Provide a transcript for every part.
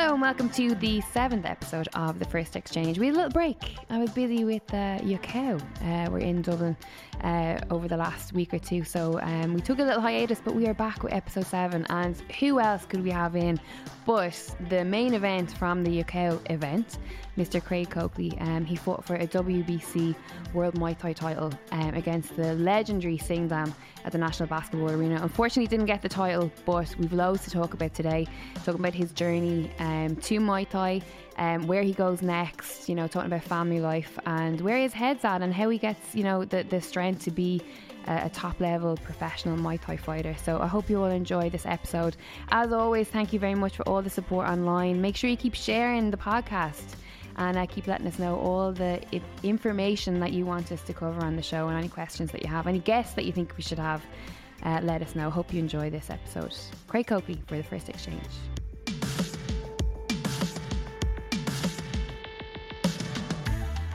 Hello and welcome to the seventh episode of the First Exchange. We had a little break. I was busy with uh, Yokao. Uh, we're in Dublin uh, over the last week or two, so um, we took a little hiatus, but we are back with episode seven. And who else could we have in but the main event from the Yokao event, Mr. Craig Coakley? Um, he fought for a WBC World Muay Thai title um, against the legendary Singdam at the National Basketball Arena. Unfortunately, didn't get the title, but we've loads to talk about today. Talking about his journey um, to Muay Thai, um, where he goes next, you know, talking about family life and where his head's at and how he gets, you know, the, the strength to be a, a top level professional Muay Thai fighter. So I hope you all enjoy this episode. As always, thank you very much for all the support online. Make sure you keep sharing the podcast and uh, keep letting us know all the I- information that you want us to cover on the show and any questions that you have, any guests that you think we should have. Uh, let us know. Hope you enjoy this episode. Craig Coakley for the first exchange.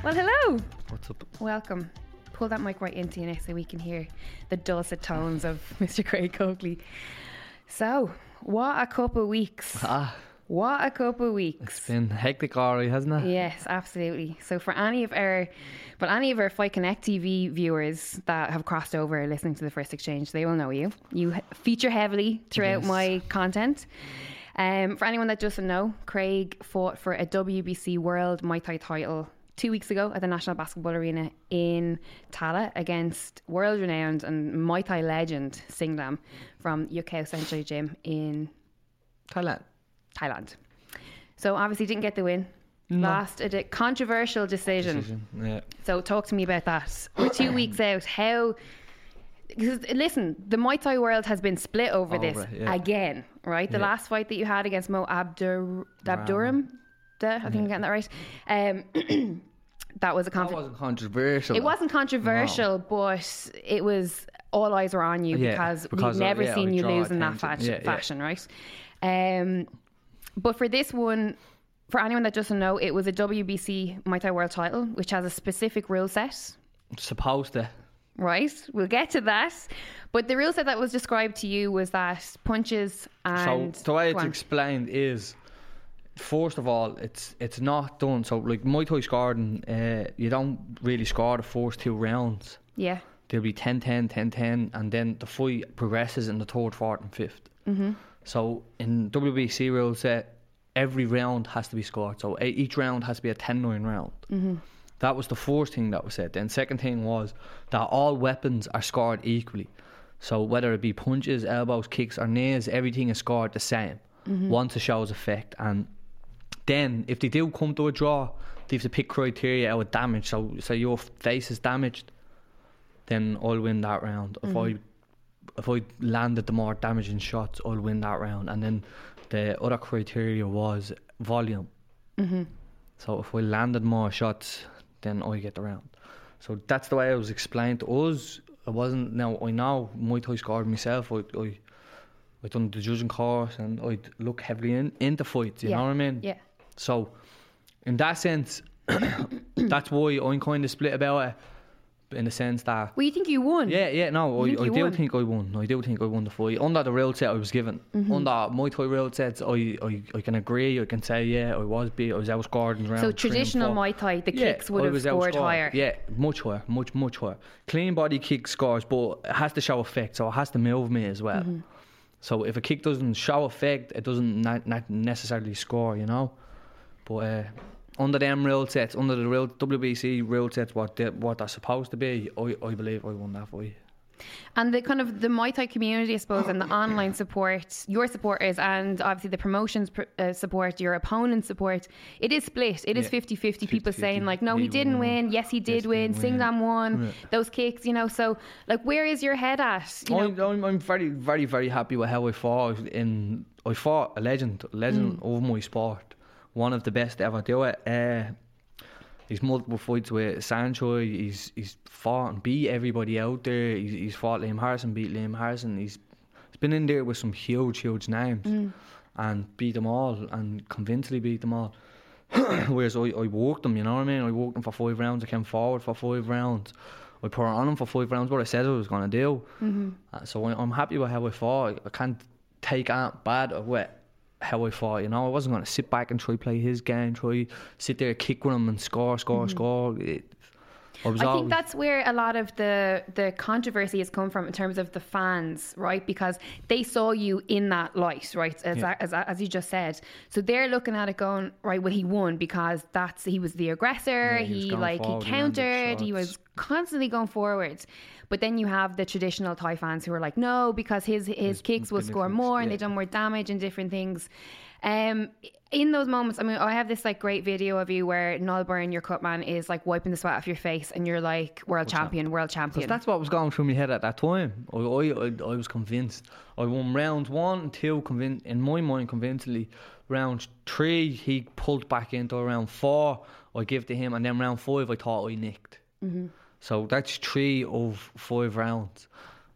Well, hello. What's up? Welcome. Pull that mic right into you now so we can hear the dulcet tones of Mr. Craig Coakley. So, what a couple of weeks. Ah, What a couple of weeks. It's been hectic already, hasn't it? Yes, absolutely. So for any of our, well, any of our Fight Connect TV viewers that have crossed over listening to the first exchange, they will know you. You feature heavily throughout Yes. my content. Um, for anyone that doesn't know, Craig fought for a WBC World Muay Thai title two weeks ago at the National Basketball Arena in Tallaght against world-renowned and Muay Thai legend Singdam from Yokao Century Gym in Thailand. Thailand. So obviously didn't get the win. Lost a de- controversial decision. Decision. Yeah. So talk to me about that. We're two weeks out. How? Because listen, the Muay Thai world has been split over, this yeah. again, right? The Yeah. last fight that you had against Mo Abdur Abdurum, I think I'm getting that right. Um, that was a That wasn't controversial. It wasn't controversial, but it was all eyes were on you Yeah, because, because we've of- never yeah, seen you lose in that fashion, yeah. fashion right? Um, but for this one, for anyone that doesn't know, it was a WBC Muay Thai World Title, which has a specific rule set. supposed to. Right, we'll get to that. But the rule set that was described to you was that punches and so the way it's explained is, first of all, it's it's not done. So like Muay Thai scoring, uh, you don't really score the first two rounds. yeah, There'll be 10-10, 10-10, and then the fight progresses in the third, fourth, and 5th Mm-hmm. So in WBC rules, set every round has to be scored. So each round has to be a 10-9 round. Mm-hmm. That was the first thing that was said. Then second thing was that all weapons are scored equally. So whether it be punches, elbows, kicks, or knees, everything is scored the same once it shows effect. And then if they do come to a draw, they have to pick criteria out of damage. So say your face is damaged, then I'll win that round. If I if I landed the more damaging shots, I'll win that round. And then the other criteria was volume. Mm-hmm. So if I landed more shots, then I get the round. So that's the way it was explained to us. It wasn't now I know Muay Thai scored myself. I I I done the judging course and I'd look heavily in into fights. You yeah, know what I mean? Yeah, So, in that sense, that's why I'm kind of split about it. In the sense that, well, you think you won? yeah, yeah, no, I, I do won? think I won. I do think I won the fight under the rule set I was given. Mm-hmm. Under my Thai rule sets, I, I, I can agree. I can say, yeah, I was beat. I was outscored in round. So traditional. Muay Thai, the Yeah, kicks would have scored higher. Yeah, much higher, much much higher. Clean body kick scores, but it has to show effect, so it has to move me as well. Mm-hmm. So if a kick doesn't show effect, it doesn't not, not necessarily score, you know. But uh, under them rule sets, under the real WBC rule sets, what they, what they're supposed to be, I, I believe I won that fight. And the kind of the Muay Thai community, I suppose, and the online support, your supporters, and obviously the promotions pr- uh, support, your opponent's support, it is split. It is Yeah. 50 50. People 50-50. saying, like, no, he, He didn't won. win. Yes, he did he win. Singdam won. Yeah. Those kicks, you know. So, like, where is your head at? You know? I'm, I'm, I'm very, very, very happy with how I fought. In I fought a legend, a legend Mm. of my sport, one of the best to ever do it. Uh, he's multiple fights with Saenchai. He's he's fought and beat everybody out there. He's, he's fought Liam Harrison, beat Liam Harrison. He's he's been in there with some huge, huge names Mm. and beat them all and convincingly beat them all. Whereas I, I walked them, you know what I mean? I walked them for five rounds. I came forward for five rounds. I put on him for five rounds. What I said I was going to do. Uh, so I, I'm happy with how I fought. I can't take out bad with how I fought. You know, I wasn't going to sit back and try play his game, try sit there, kick with him, and score, score, score. It, I was Mm-hmm. I think that's where a lot of the the controversy has come from in terms of the fans, right? Because they saw you in that light, right? As, Yeah. as, as you just said, so they're looking at it going, right? Well, he won because that's he was the aggressor. Yeah, he he like forward, he he countered. He was constantly going forward. But then you have the traditional Thai fans who are like, no, because his his kicks will score more and yeah. they done more damage and different things. Um, in those moments, I mean, I have this like great video of you where Noel Byrne, your cutman, is like wiping the sweat off your face, and you're like world champion, world champion. That's what was going through my head at that time. I, I, I, I was convinced. I won rounds one and two, convin- in my mind, convincingly. Round three, he pulled back into round four. I give to him, and then round five, I thought I nicked. Mm-hmm. So that's three of five rounds.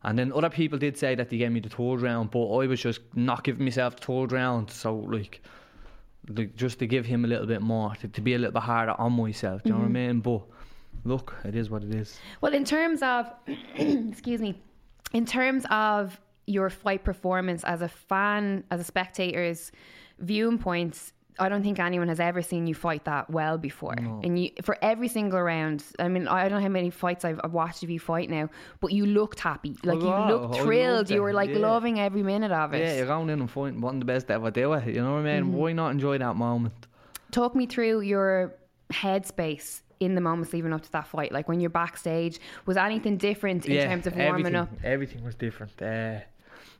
And then other people did say that they gave me the third round, but I was just not giving myself the third round. So like, like just to give him a little bit more, to, to be a little bit harder on myself. Do you know what I mm-hmm. mean? But look, it is what it is. Well, in terms of, excuse me, in terms of your fight performance as a fan, as a spectator's viewing points, I don't think anyone has ever seen you fight that well before. And you, for every single round, I mean, I don't know how many fights I've, I've watched of you fight now, but you looked happy, like you wow, looked thrilled. loved You were like yeah. loving every minute of it. Yeah, you're going in and fighting one of the best to ever do it. You know what I mean? Mm-hmm. Why not enjoy that moment? talk me through your headspace in the moments leading up to that fight. Like when you're backstage, was anything different in terms of warming everything, up? Everything was different. Uh,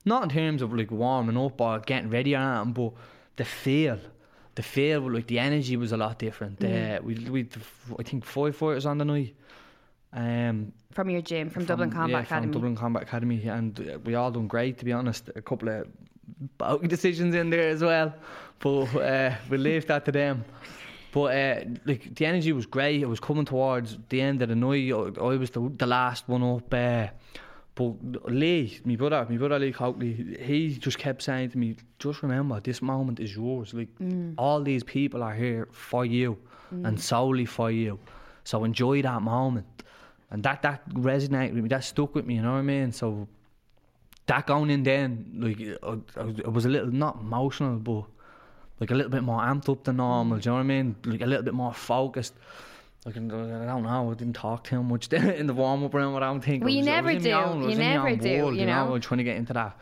not in terms of like warming up or getting ready or anything, but the feel. The feel, like the energy was a lot different. Uh, we, we, I think five fighters on the night. Um, From your gym, from, Dublin Combat yeah, Academy. From Dublin Combat Academy, and we all done great to be honest. A couple of bogey decisions in there as well, but uh, we leave that to them. But uh, like the energy was great. It was coming towards the end of the night. I, I was the, the last one up. Uh, but Lee, my brother, my brother Lee Coakley, he just kept saying to me, "Just remember, this moment is yours. Like mm. all these people are here for you, mm. and solely for you. So enjoy that moment." And that that resonated with me. That stuck with me. You know what I mean? So that going in then, like I, I, I was a little not emotional, but like a little bit more amped up than normal. Do you know what I mean? Like a little bit more focused. Like uh, I don't know. I didn't talk too much in the warm up room. I don't think. Well, I you was- I never was in my do. own- I You was in my never do, world, you know? I was trying to get into that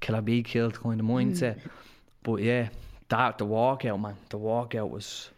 killer be killed kind of mindset. Hmm. But yeah, that the walkout, man. The walkout was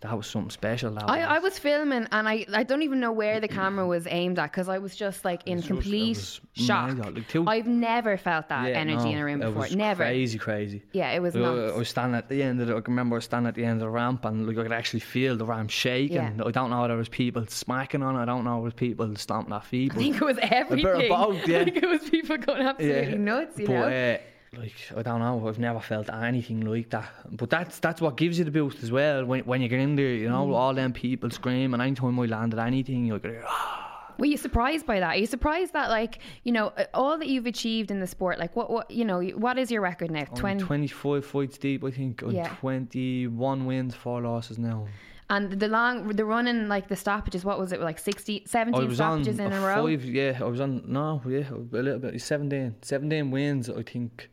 that was something special. That I, I was filming and I, I don't even know where the camera was aimed at because I was just like in was complete was shock. like, two- I've never felt that Yeah, energy no, in a room it before. was Never. Crazy, crazy. Yeah, it was Like, I, I was standing at the end of the, I remember I was standing at the end of the ramp and like I could actually feel the ramp shaking. Yeah. I don't know if there was people smacking on it, I don't know if there was people stomping their feet. I think it was everything. both, yeah. I think it was people going absolutely nuts, you but, know? Uh, like I don't know, I've never felt anything like that. But that's that's what gives you the boost as well. When when you get in there, you Mm. know, all them people scream, screaming. Anytime I landed anything, you're like, ah. Were you surprised by that? Are you surprised that, like, you know, all that you've achieved in the sport, like, what, what you know, what is your record now? I'm 20. 25 fights deep, I think. Yeah. 21 wins, four losses now. And the long, the running, like, the stoppages, what was it, like 60, I 17 was on stoppages in a a row? five, yeah. I was on no, yeah, a little bit. 17, 17 wins. I think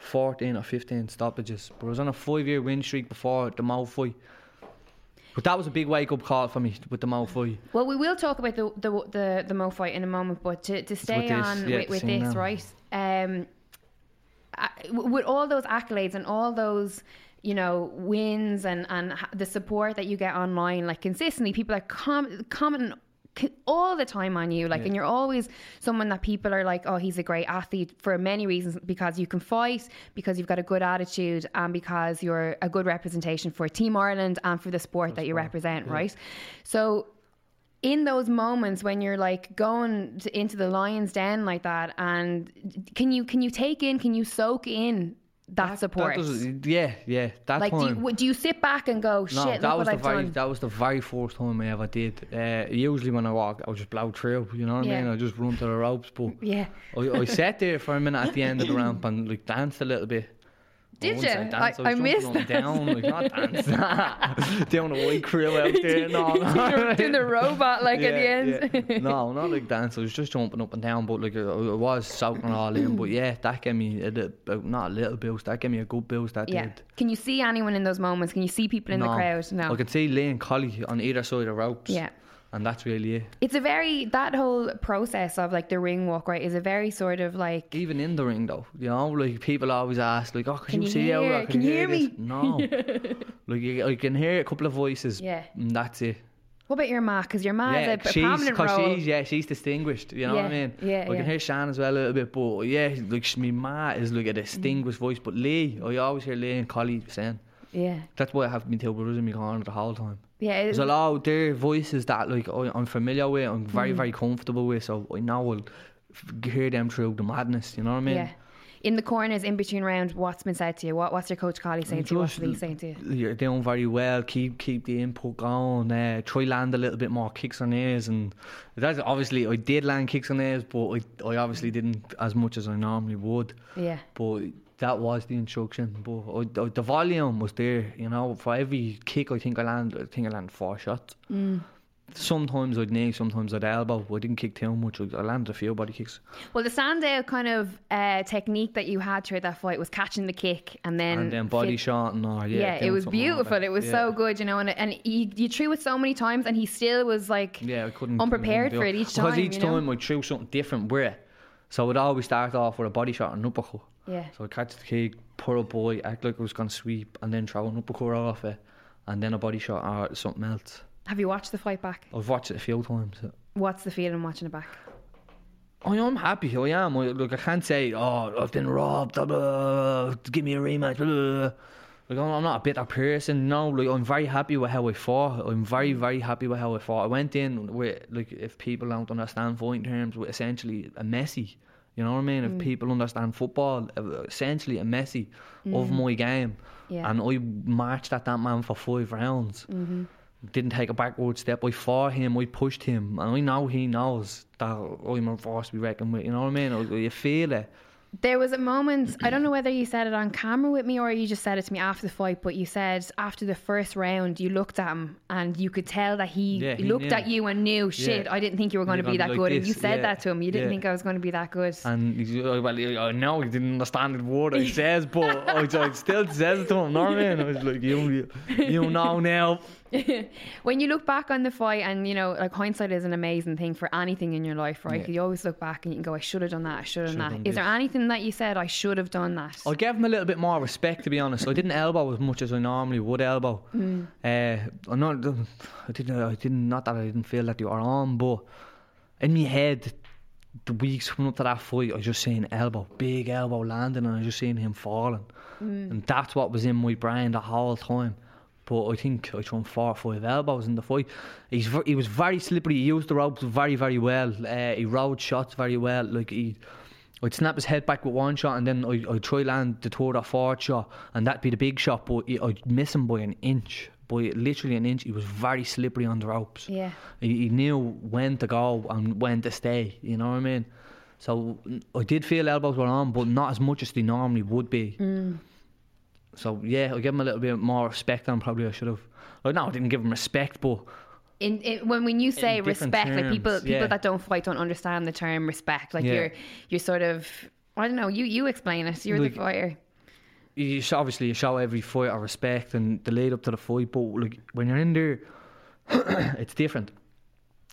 fourteen or fifteen stoppages. But I was on a five-year win streak before the Mo fight. But that was a big wake-up call for me with the Mo fight. Well, we will talk about the the the, the Mo fight in a moment, but to, to stay this, on yeah, with, with this, now. right? Um, I- with all those accolades and all those you know wins and and the support that you get online, like consistently, people are com- commenting all the time on you, like, and you're always someone that people are like, oh, he's a great athlete for many reasons because you can fight, because you've got a good attitude, and because you're a good representation for Team Ireland and for the sport that you represent, right? So in those moments when you're like going to, into the lion's den like that and can you can you take in can you soak in that, support That yeah, yeah. That like do you, do you sit back and go shit no, look that was what the I've very done that was the very first time I ever did. Uh, usually when I walk, I just blow through. You know what Yeah. I mean? I just run to the ropes. But yeah I, I sat there for a minute at the end of the ramp and like danced a little bit. Did say dance, I- I missed and down, like not dance. down a white crew out there. No, doing, the, doing the robot like at the end. yeah. No, not like dance. I was just jumping up and down, but like I, I was soaking all in. But yeah, that gave me a little, not a little boost. That gave me a good boost. That yeah. did. Can you see anyone in those moments? Can you see people in the crowd? No. I could see Lee and Collie on either side of the ropes. Yeah. And that's really it. It's a very that whole process of like the ring walk right is a very sort of like Even in the ring though, you know, like people always ask, like, "Oh, can, Can you, you see hear- out? can you hear this?" me? No, like you, I can hear a couple of voices. Yeah. and that's it. what about your ma? Because your ma yeah, has a, a she's prominent cause role. she's yeah, she's distinguished. You know what I mean? yeah, I yeah. can hear Shan as well a little bit, but yeah, like my ma is like a mm. distinguished voice. But Lee, I always hear Lee and Collie saying. Yeah, That's why I have my two brothers in my corner the whole time. yeah. There's a lot of their voices that like I, I'm familiar with, I'm Mm. very very comfortable with, so I know I'll hear them through the madness. You know what I mean? yeah. In the corners, in between round, what's been said to you? What, what's your coach Collie saying to you? What's Lee saying to you? You're doing very well. Keep keep the input going. Uh, try land a little bit more kicks on ears, and that's obviously I did land kicks on ears, but I, I obviously didn't as much as I normally would. Yeah, But that was the instruction. But I, the volume was there. You know, for every kick, I think I land. I think I landed four shots. Mm. Sometimes I'd knee, sometimes I'd elbow. I didn't kick too much. I, landed a few body kicks, Well, the standout kind of uh, technique that you had throughout that fight was catching the kick and then and then body shot and all. Yeah, Yeah, it was something like beautiful. It was Yeah. so good, you know, and and he, you threw it so many times, and he still was like, Yeah, I couldn't. unprepared couldn't for it each time. Because each you know? time I threw something different with it. So I'd always start off with a body shot and uppercut. Yeah, So I'd catch the kick, put a boy, act like I was going to sweep, and then throw an uppercut off it, and then a body shot or something else. Have you watched the fight back? I've watched it a few times. What's the feeling watching it back? I am happy. I am. I, look, I can't say, oh, I've been robbed. Blah, blah, give me a rematch. Blah. Like, I'm I'm not a bitter person. No, like I'm very happy with how I fought. I'm very, very happy with how I fought. I went in with like, if people don't understand fighting terms, with essentially a Messi. You know what I mean? If people understand football, uh, essentially a Messi of my game. Yeah. And I marched at that man for five rounds. Mm-hmm. Didn't take a backward step. I fought him. I pushed him, and I know he knows that I'm a force to be reckoned with. You know what I mean? You feel it. There was a moment, I don't know whether you said it on camera with me or you just said it to me after the fight, but you said after the first round, you looked at him and you could tell that he, Yeah, he looked knew. at you and knew, shit, Yeah. I didn't think you were going to be that like good. and you said yeah, that to him. You didn't think I was going to be that good. And he's, uh, well, I know he didn't understand the word I says, but I, I still says it to him. You know what I mean? I was like, you, you, you know now. when you look back on the fight, and you know, like hindsight is an amazing thing for anything in your life, right? Yeah. You always look back and you can go, I should have done that, I should have done that. done Is there anything that you said, I should have done that? I gave him a little bit more respect, to be honest. I didn't elbow as much as I normally would elbow. Mm. Uh, I'm not, I didn't, I didn't, not that I didn't feel that you were on, but in my head, the weeks coming up to that fight, I was just seeing elbow, big elbow landing, and I was just seeing him falling. Mm. And that's what was in my brain the whole time. But I think I threw four or five elbows in the fight. He's he was very slippery. He used the ropes very very well. Uh, he rode shots very well. Like he, I'd snap his head back with one shot, and then I I'd try land the third or fourth shot, and that'd be the big shot. But I'd miss him by an inch, by literally an inch. He was very slippery on the ropes. Yeah. He, he knew when to go and when to stay. You know what I mean? So I did feel elbows were on, but not as much as they normally would be. Mm. So yeah, I give him a little bit more respect than probably I should have. Like, no, I didn't give him respect, but In, in when when you say respect, like people people yeah. that don't fight don't understand the term respect. Like Yeah. you're you're sort of I don't know. You you explain it. You're Like- the fighter. you obviously you show every fight or respect and the lead up to the fight. But like when you're in there, it's different.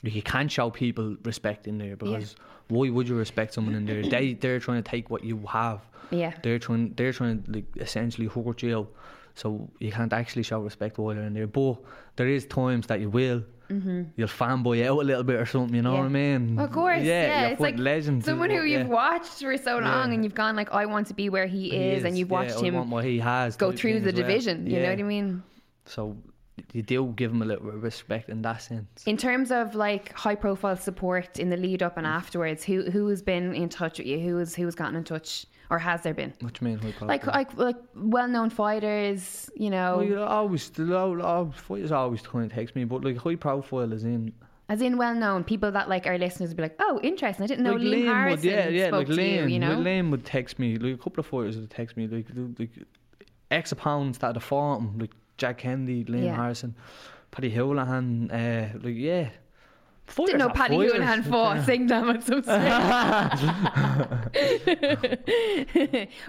Like, you can't show people respect in there because why would you respect someone in there? They they're trying to take what you have. Yeah. They're trying they're trying to like essentially hurt you. So you can't actually show respect while you're in there. But there is times that you will. Mm-hmm. You'll fanboy out a little bit or something. You know Yeah. what I mean? Of course, Yeah, yeah. it's like fucking legend. someone who Yeah. you've watched for so long, Yeah. and you've gone like, oh, I want to be where he, He is, and you've yeah, watched I him want what he has go through the as well. division. You know what I mean? So you do give him a little bit of respect in that sense. In terms of like high profile support in the lead up and afterwards, who who has been in touch with you? Who has who's gotten in touch, or has there been? What do you mean? high Like like like well known fighters, you know, Well, you always, the low, low fighters always kind of takes me, but like high profile is in. as in well known people that like our listeners would be like, oh, interesting. I didn't know like Liam Liam Harrison would, yeah, yeah, spoke like to Liam, you. You know, like Liam would text me, like a couple of fighters would text me, like, like ex opponents that had fought him, like Jack Kennedy, Liam Yeah. Harrison, Paddy Houlihan, uh, like yeah. Didn't know Paddy. Houlihan fought Singdam at some stage.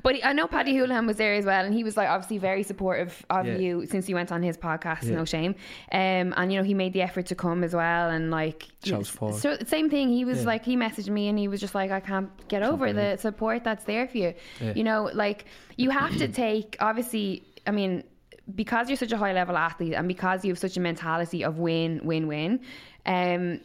but he, I know Paddy Houlihan was there as well, and he was like obviously very supportive of Yeah. you since you went on his podcast. Yeah. No shame, um, and you know he made the effort to come as well, and like Shows s- support. so same thing. He was Yeah. like he messaged me, and he was just like I can't get over the support that's there for you. You know, like you have to take obviously. I mean. Because you're such a high level athlete and because you have such a mentality of win, win, win, um,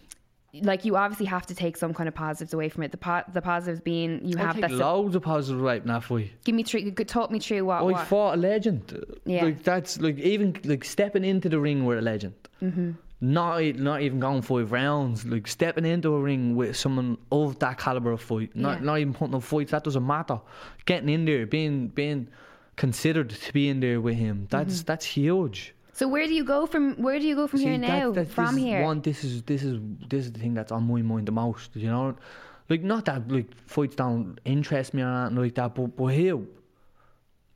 like you obviously have to take some kind of positives away from it. The po- the positives being you I have take that. loads of positive right in that fight. give me through. Talk me through what. I what fought a legend. Yeah. Like that's like even like stepping into the ring with a legend. Mm-hmm. Not not even going five rounds. Like stepping into a ring with someone of that caliber of fight. Not Yeah. not even putting up fights. That doesn't matter. Getting in there, being being considered to be in there with him. That's Mm-hmm. that's huge. So where do you go from? Where do you go from here See, now? that- that- from this here. One, this is this is this is the thing that's on my mind the most. You know, like not that like fights don't interest me or anything like that, but but here,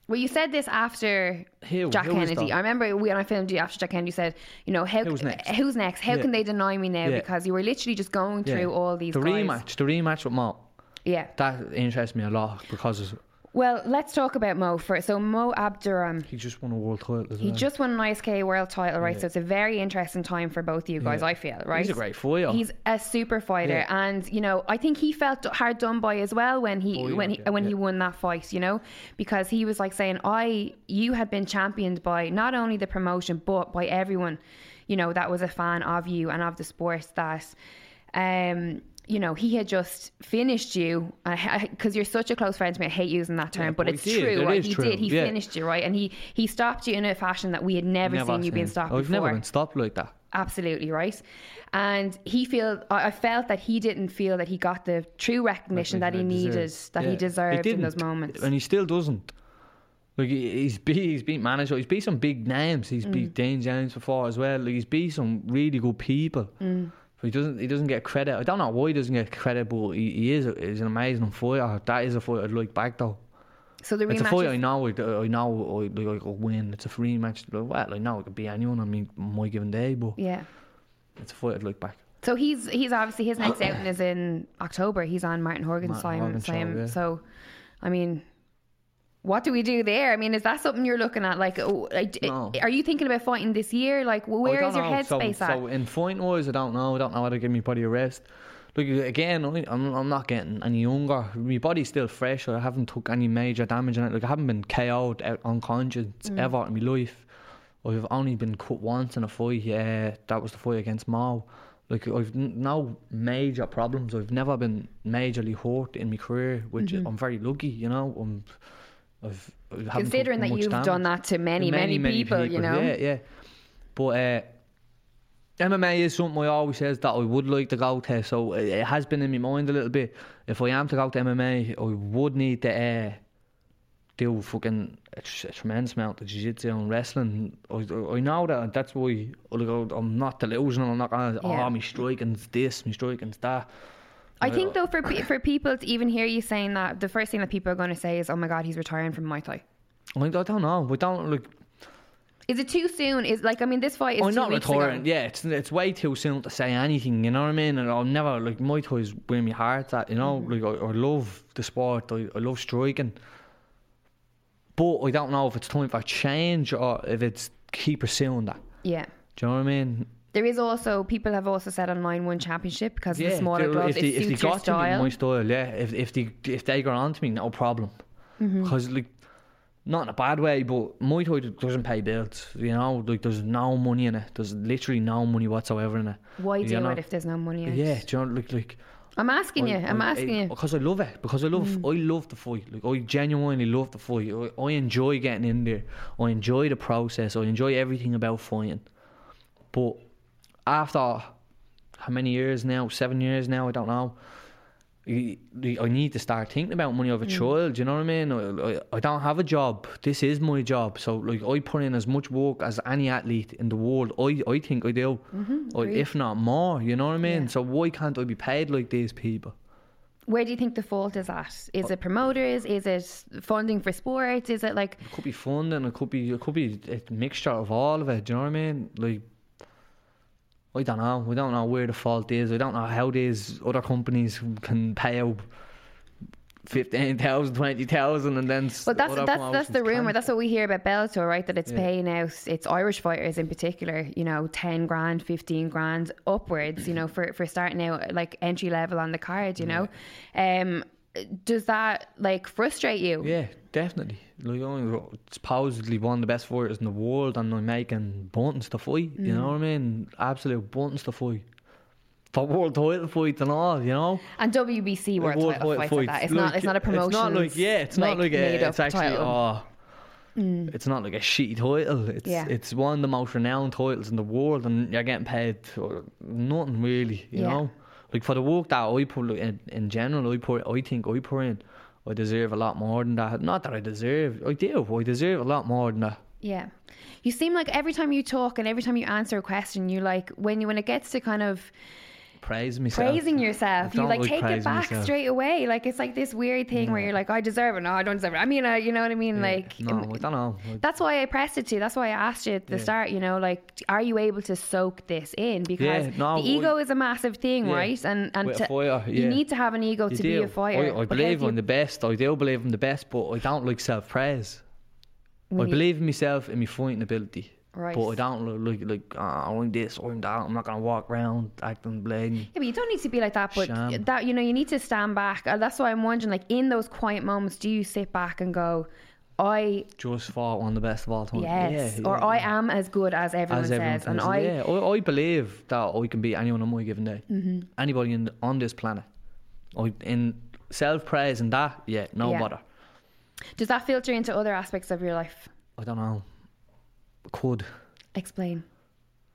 Well, you said this after Who? Jack Who Kennedy. I remember when I filmed you after Jack Kennedy. You said, you know, how Who's next? Who's next? How Yeah. can they deny me now? Yeah. Because you were literally just going yeah. through all these the guys. rematch, the rematch with Mo. Yeah. That interests me a lot because Well, let's talk about Mo first. So Mo Abduram. he just won a world title He well. just won an ISKA world title, right? Yeah. So it's a very interesting time for both of you guys, Yeah. I feel, right? He's a great fighter. He's a super fighter, Yeah. and you know, I think he felt hard done by as well when he Oh, when he when he won that fight. You know, because he was like saying, "I, you had been championed by not only the promotion but by everyone, you know, that was a fan of you and of the sport that." um you know, he had just finished you because you're such a close friend to me. I hate using that term, Yeah, but but it's did. true. It Right? He true. did. He Yeah. finished you, right? And he he stopped you in a fashion that we had never, seen you being seen- stopped I've before never been stopped like that. absolutely right and he feel I felt that he didn't feel that he got the true recognition that he needed Deserved. that he Yeah. deserved in those moments and he still doesn't. Like he- he's beat, he's beat manager. He's beat some big names. He's Mm. beat Dane Jones before as well. Like he's beat some really good people. Mm. He doesn't. He doesn't get credit. I don't know why he doesn't get credit, but he, he is. He's an amazing fighter. Oh, that is a fight I'd like back though. so the rematch. It's a fight I know. I, I know. I, like, I could win. It's a free match. Like, well, I know it could be anyone. I mean, my given day, but yeah it's a fight I'd like back. so he's he's obviously his next outing is in October he's on Martin Horgan's Martin slam, Horgan's show, yeah. so I mean what do we do there? I mean, is that something you're looking at? Like, oh, like, No. are you thinking about fighting this year? Like, where is your know. so, headspace at? So in fighting wise, I don't know. I don't know how to give my body a rest. Look, again, I'm I'm not getting any younger. My body's still fresh. I haven't took any major damage in it. Like I haven't been KO'd out unconscious Mm. ever in my life. I've only been cut once in a fight. Yeah, that was the fight against Mo. Like I've n- no major problems. I've never been majorly hurt in my career, which Mm-hmm. I'm very lucky. You know, I'm. I've, I Considering that you've damage. done that to many, many, people, you know. Yeah, yeah. But uh, MMA is something I always says that I would like to go to. So it, has been in my mind a little bit. If I am to go to MMA, I would need to uh, do fucking a, tr- a tremendous amount of jiu-jitsu and wrestling. I, I know that. That's why like, I'm not delusional. I'm not gonna. Yeah. Oh, my striking's this, my striking's that. I think though for pe- for people to even hear you saying that, the first thing that people are going to say is, "Oh my god, he's retiring from Muay Thai." I, I don't know. We don't like. Is it too soon? Is like I mean, this fight is I'm two not retiring. Yeah, it's it's way too soon to say anything. You know what I mean? And I'll never like Muay Thai's where my heart's at. You know, Mm-hmm. like I, I love the sport. I, I love striking, but I don't know if it's time for change or if it's keep pursuing that. Yeah. Do you know what I mean? There is also people have also said online one championship because of the smaller gloves. if they, it if they suits your got to me, style. my style, yeah. If if they if they got on to me, no problem. Mm-hmm. Because like, not in a bad way, but Muay Thai doesn't pay bills. You know, like there's no money in it. There's literally no money whatsoever in it. Why do you know? it if there's no money? in it? Yeah, do you know, like like. I'm asking you. I'm asking you. Mm. because I love it. Because I love, I love the fight. Like I genuinely love the fight. I, I enjoy getting in there. I enjoy the process. I enjoy everything about fighting. But after how many years now? Seven years now? I don't know. I need to start thinking about money of a Mm. child. You know what I mean? I, don't have a job. This is my job. So like I put in as much work as any athlete in the world. I, I think I do. I, agreed. if not more. You know what I mean? Yeah. So why can't I be paid like these people? Where do you think the fault is at? Is it promoters? Is it funding for sports? Is it like It could be funding. It could be. It could be a mixture of all of it. Do you know what I mean? Like, I don't know. We don't know where the fault is. We don't know how these other companies can pay out. 15,000, 20,000 and then Well, that's that's that's the rumor. can't. That's what we hear about Bellator, right? That it's Yeah. paying out its Irish fighters in particular, you know, ten grand, fifteen grand upwards, you know, for for starting out like entry level on the card, you know. Um, does that like frustrate you? Yeah, definitely. Like, I'm supposedly one of the best fighters in the world, and I'm making buttons to fight. You mm. know what I mean? Absolute buttons to fight. For world title fights and all, you know. And WBC world World title title fights like that. It's not. It's not a promotion. It's not like yeah. It's not like, a, It's actually title. oh. Mm. It's not like a shitty title. It's Yeah. it's one of the most renowned titles in the world, and you're getting paid nothing really. You Yeah. know, like for the work that I put in, in general, I put I think I put in. I deserve a lot more than that. Not that I deserve. I do. I deserve a lot more than that. Yeah. You seem like every time you talk and every time you answer a question, you like when you when it gets to kind of Praise myself. praising yourself, you like take it back myself. straight away. Like it's like this weird thing where you're like, I deserve it. No, I don't deserve it. I mean, uh, you know what I mean? Yeah. Like, no, I don't know. That's why I pressed it to. That's why I asked you at the Yeah. start. You know, like, are you able to soak this in? Because Yeah, no, the ego is a massive thing, Yeah. right? And and to, fighter, you need to have an ego You to do. be a fighter. I, I believe I'm the best. I do believe I'm the best, but I don't like self praise. I believe in myself and my fighting ability. Right. But I don't look like, like I'm this, I'm that. I'm not going to walk around acting blatant. Yeah, but you don't need to be like that. But Sham. that you know, you need to stand back. Uh, That's why I'm wondering, like, in those quiet moments, do you sit back and go, "I Just fought one of the best of all time. yes," Yeah, or yeah, "I yeah. am as good as everyone As everyone says," and I yeah, I, I believe that I can beat anyone on my given day. Mm-hmm. Anybody in, on this planet. I, in self praise and that, yeah, no bother. does that filter into other aspects of your life? I don't know. Could. Explain.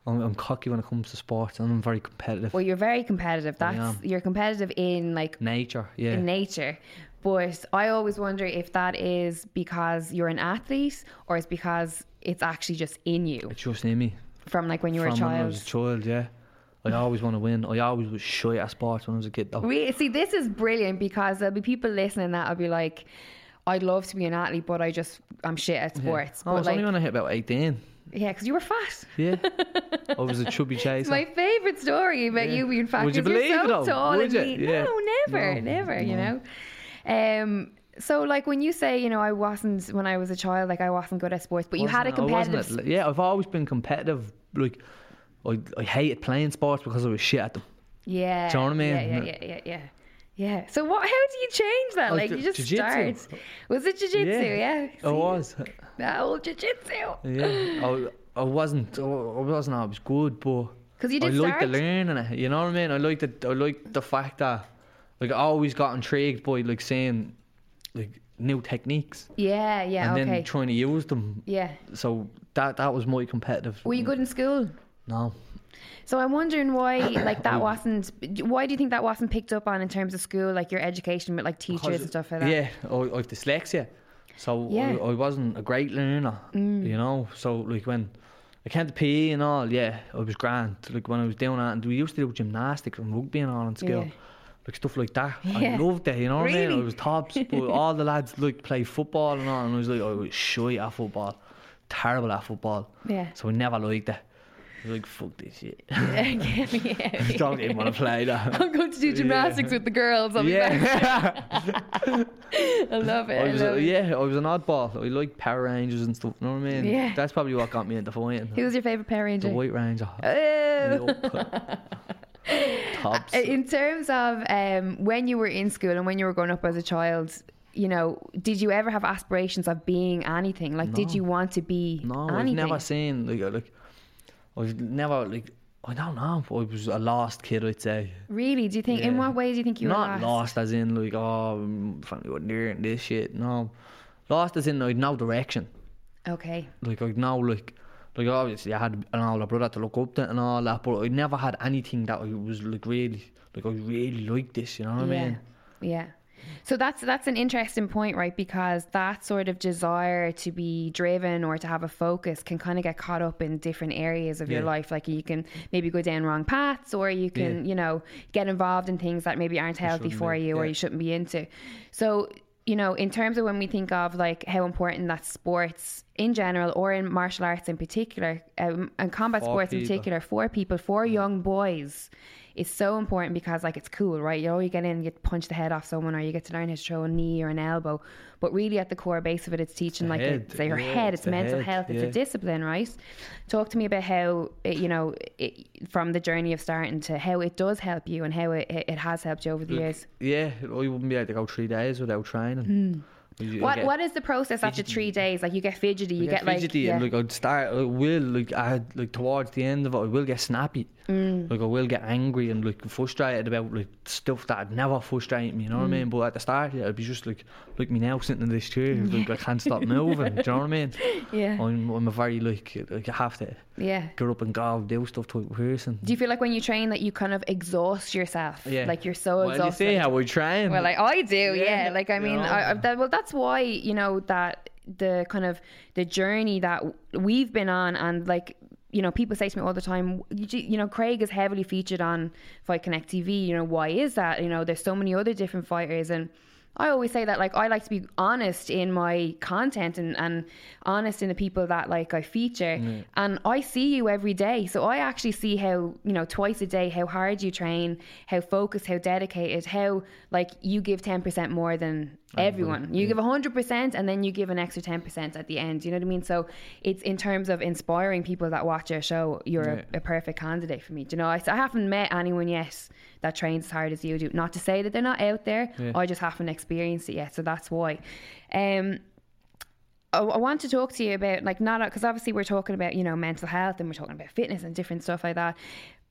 I'm, I'm cocky when it comes to sports and I'm very competitive. Well, you're very competitive. That's you're competitive in like Nature, yeah. in nature. But I always wonder if that is because you're an athlete or it's because it's actually just in you It's just in me. from like when you were a From when I child. was a child, yeah. I always want to win. I always was shy at sports when I was a kid, though. We see this is brilliant because there'll be people listening that'll be like, I'd love to be an athlete, but I just I'm shit at sports. Oh, I was like, only when I hit about 18. yeah, because you were fat. Yeah. I was a chubby It's chaser. my favourite story about Yeah. you being fat. Would you 'cause you're believe so it though? tall Would and you? Yeah. No, never, No, never. You know. Um. So, like when you say, you know, I wasn't when I was a child, like I wasn't good at sports, but you had a Wasn't wasn't competitive. it? Yeah, I've always been competitive. Like, I, I hated playing sports because I was shit at them. Yeah. Do you know what I mean? Yeah, yeah, yeah, yeah, yeah. Yeah. So what? How do you change that? Oh, Like you just jiu-jitsu. start. Was it jiu-jitsu? Yeah. it was. That old jiu-jitsu. Yeah. I, I wasn't. I wasn't I was good, but Because you did I did like the learning it. You know what I mean? I like the I like the fact that like I always got intrigued by like saying like new techniques Yeah. Yeah. and okay. then trying to use them. yeah. So that that was my competitive. Were you good in school? No. So I'm wondering why, like, that wasn't. Why do you think that wasn't picked up on in terms of school, like your education with like teachers and stuff like that? Yeah, I, I have dyslexia, so Yeah. Mm. I, I wasn't a great learner. You know, so like when I came to PE and all, yeah, I was grand. Like when I was doing that, and we used to do gymnastics and rugby and all in school. Yeah. Like stuff like that. Yeah. I loved it, you know what I mean? Really? I was tops, but all the lads like play football and all, and I was like, I was shy at football, terrible at football. Yeah. So I never liked it. Was like, fuck this shit. Get me out. Don't even want to play that. I'm going to do gymnastics with the girls. I'll be back. yeah. I love it. I I love uh, it. yeah, I was an oddball. I like Power Rangers and stuff. You know what I mean? Yeah. That's probably what got me into fighting. Who was your favorite Power Ranger? the? White Ranger. Oh. Tops. Uh, In terms of um, when you were in school and when you were growing up as a child, you know, did you ever have aspirations of being anything? Like, did you want to be no, I've never seen like uh, like I've never like I don't know. I was a lost kid, I'd say. Really? Do you think? In what way do you think you were Not lost? lost as in like oh, family wasn't there and this shit. No, lost as in I'd no direction. Okay. Like I'd know like. Like obviously I had an older brother to look up to and all that, but I never had anything that I was like really like I really liked this, you know what I mean? Yeah. So that's that's an interesting point, right? Because that sort of desire to be driven or to have a focus can kind of get caught up in different areas of your life. Like you can maybe go down wrong paths, or you can, Yeah. you know, get involved in things that maybe aren't healthy for be, you or yeah. you shouldn't be into. So you know, in terms of when we think of like how important that sports in general or in martial arts in particular, um, and combat For sports in particular, for people, for young boys, is so important because like it's cool, right? You know, you get in, you punch the head off someone, or you get to learn how to throw a knee or an elbow. But really, at the core base of it, it's teaching like head, it's your yeah, head, it's it's mental head, health, it's yeah. a discipline, right? Talk to me about how it, you know it, from the journey of starting to how it does help you and how it, it has helped you over the years. Yeah, you wouldn't be able to go three days without training. You- you Hmm. What get- what is the process after three days? Like you get fidgety, you get, like fidgety yeah. and like I'd start I will like I like towards the end of it I will get snappy Mm. like I will get angry and like frustrated about like stuff that I'd never frustrate me you know Mm. what I mean but at the start yeah, I'd be just like like me now sitting in this chair like I can't stop moving do you know what I mean yeah, I'm, I'm a very like like I have to yeah. get up and go do stuff type of person Do you feel like when you train that you kind of exhaust yourself? yeah Like you're so well, exhausted. you see how I train Well, like I do, yeah. Yeah, Like I you mean, know. I, I, that, well, that's why you know that the kind of the journey that we've been on, and like you know, people say to me all the time, you, know, Craig is heavily featured on Fight Connect TV. You know, why is that? You know, there's so many other different fighters, and I always say that like I like to be honest in my content and, and honest in the people that like I feature mm. and I see you every day so I actually see how you know twice a day how hard you train how focused how dedicated how like you give 10% more than everyone. You give 100% and then you give an extra 10% at the end. You know what I mean? So it's in terms of inspiring people that watch your show you're Yeah. a, a perfect candidate for me. Do you know I, I haven't met anyone yet that trains as hard as you do. Not to say that they're not out there. Yeah. I just haven't experienced it yet so that's why. Um I, I want to talk to you about like not because obviously we're talking about you know mental health and we're talking about fitness and different stuff like that.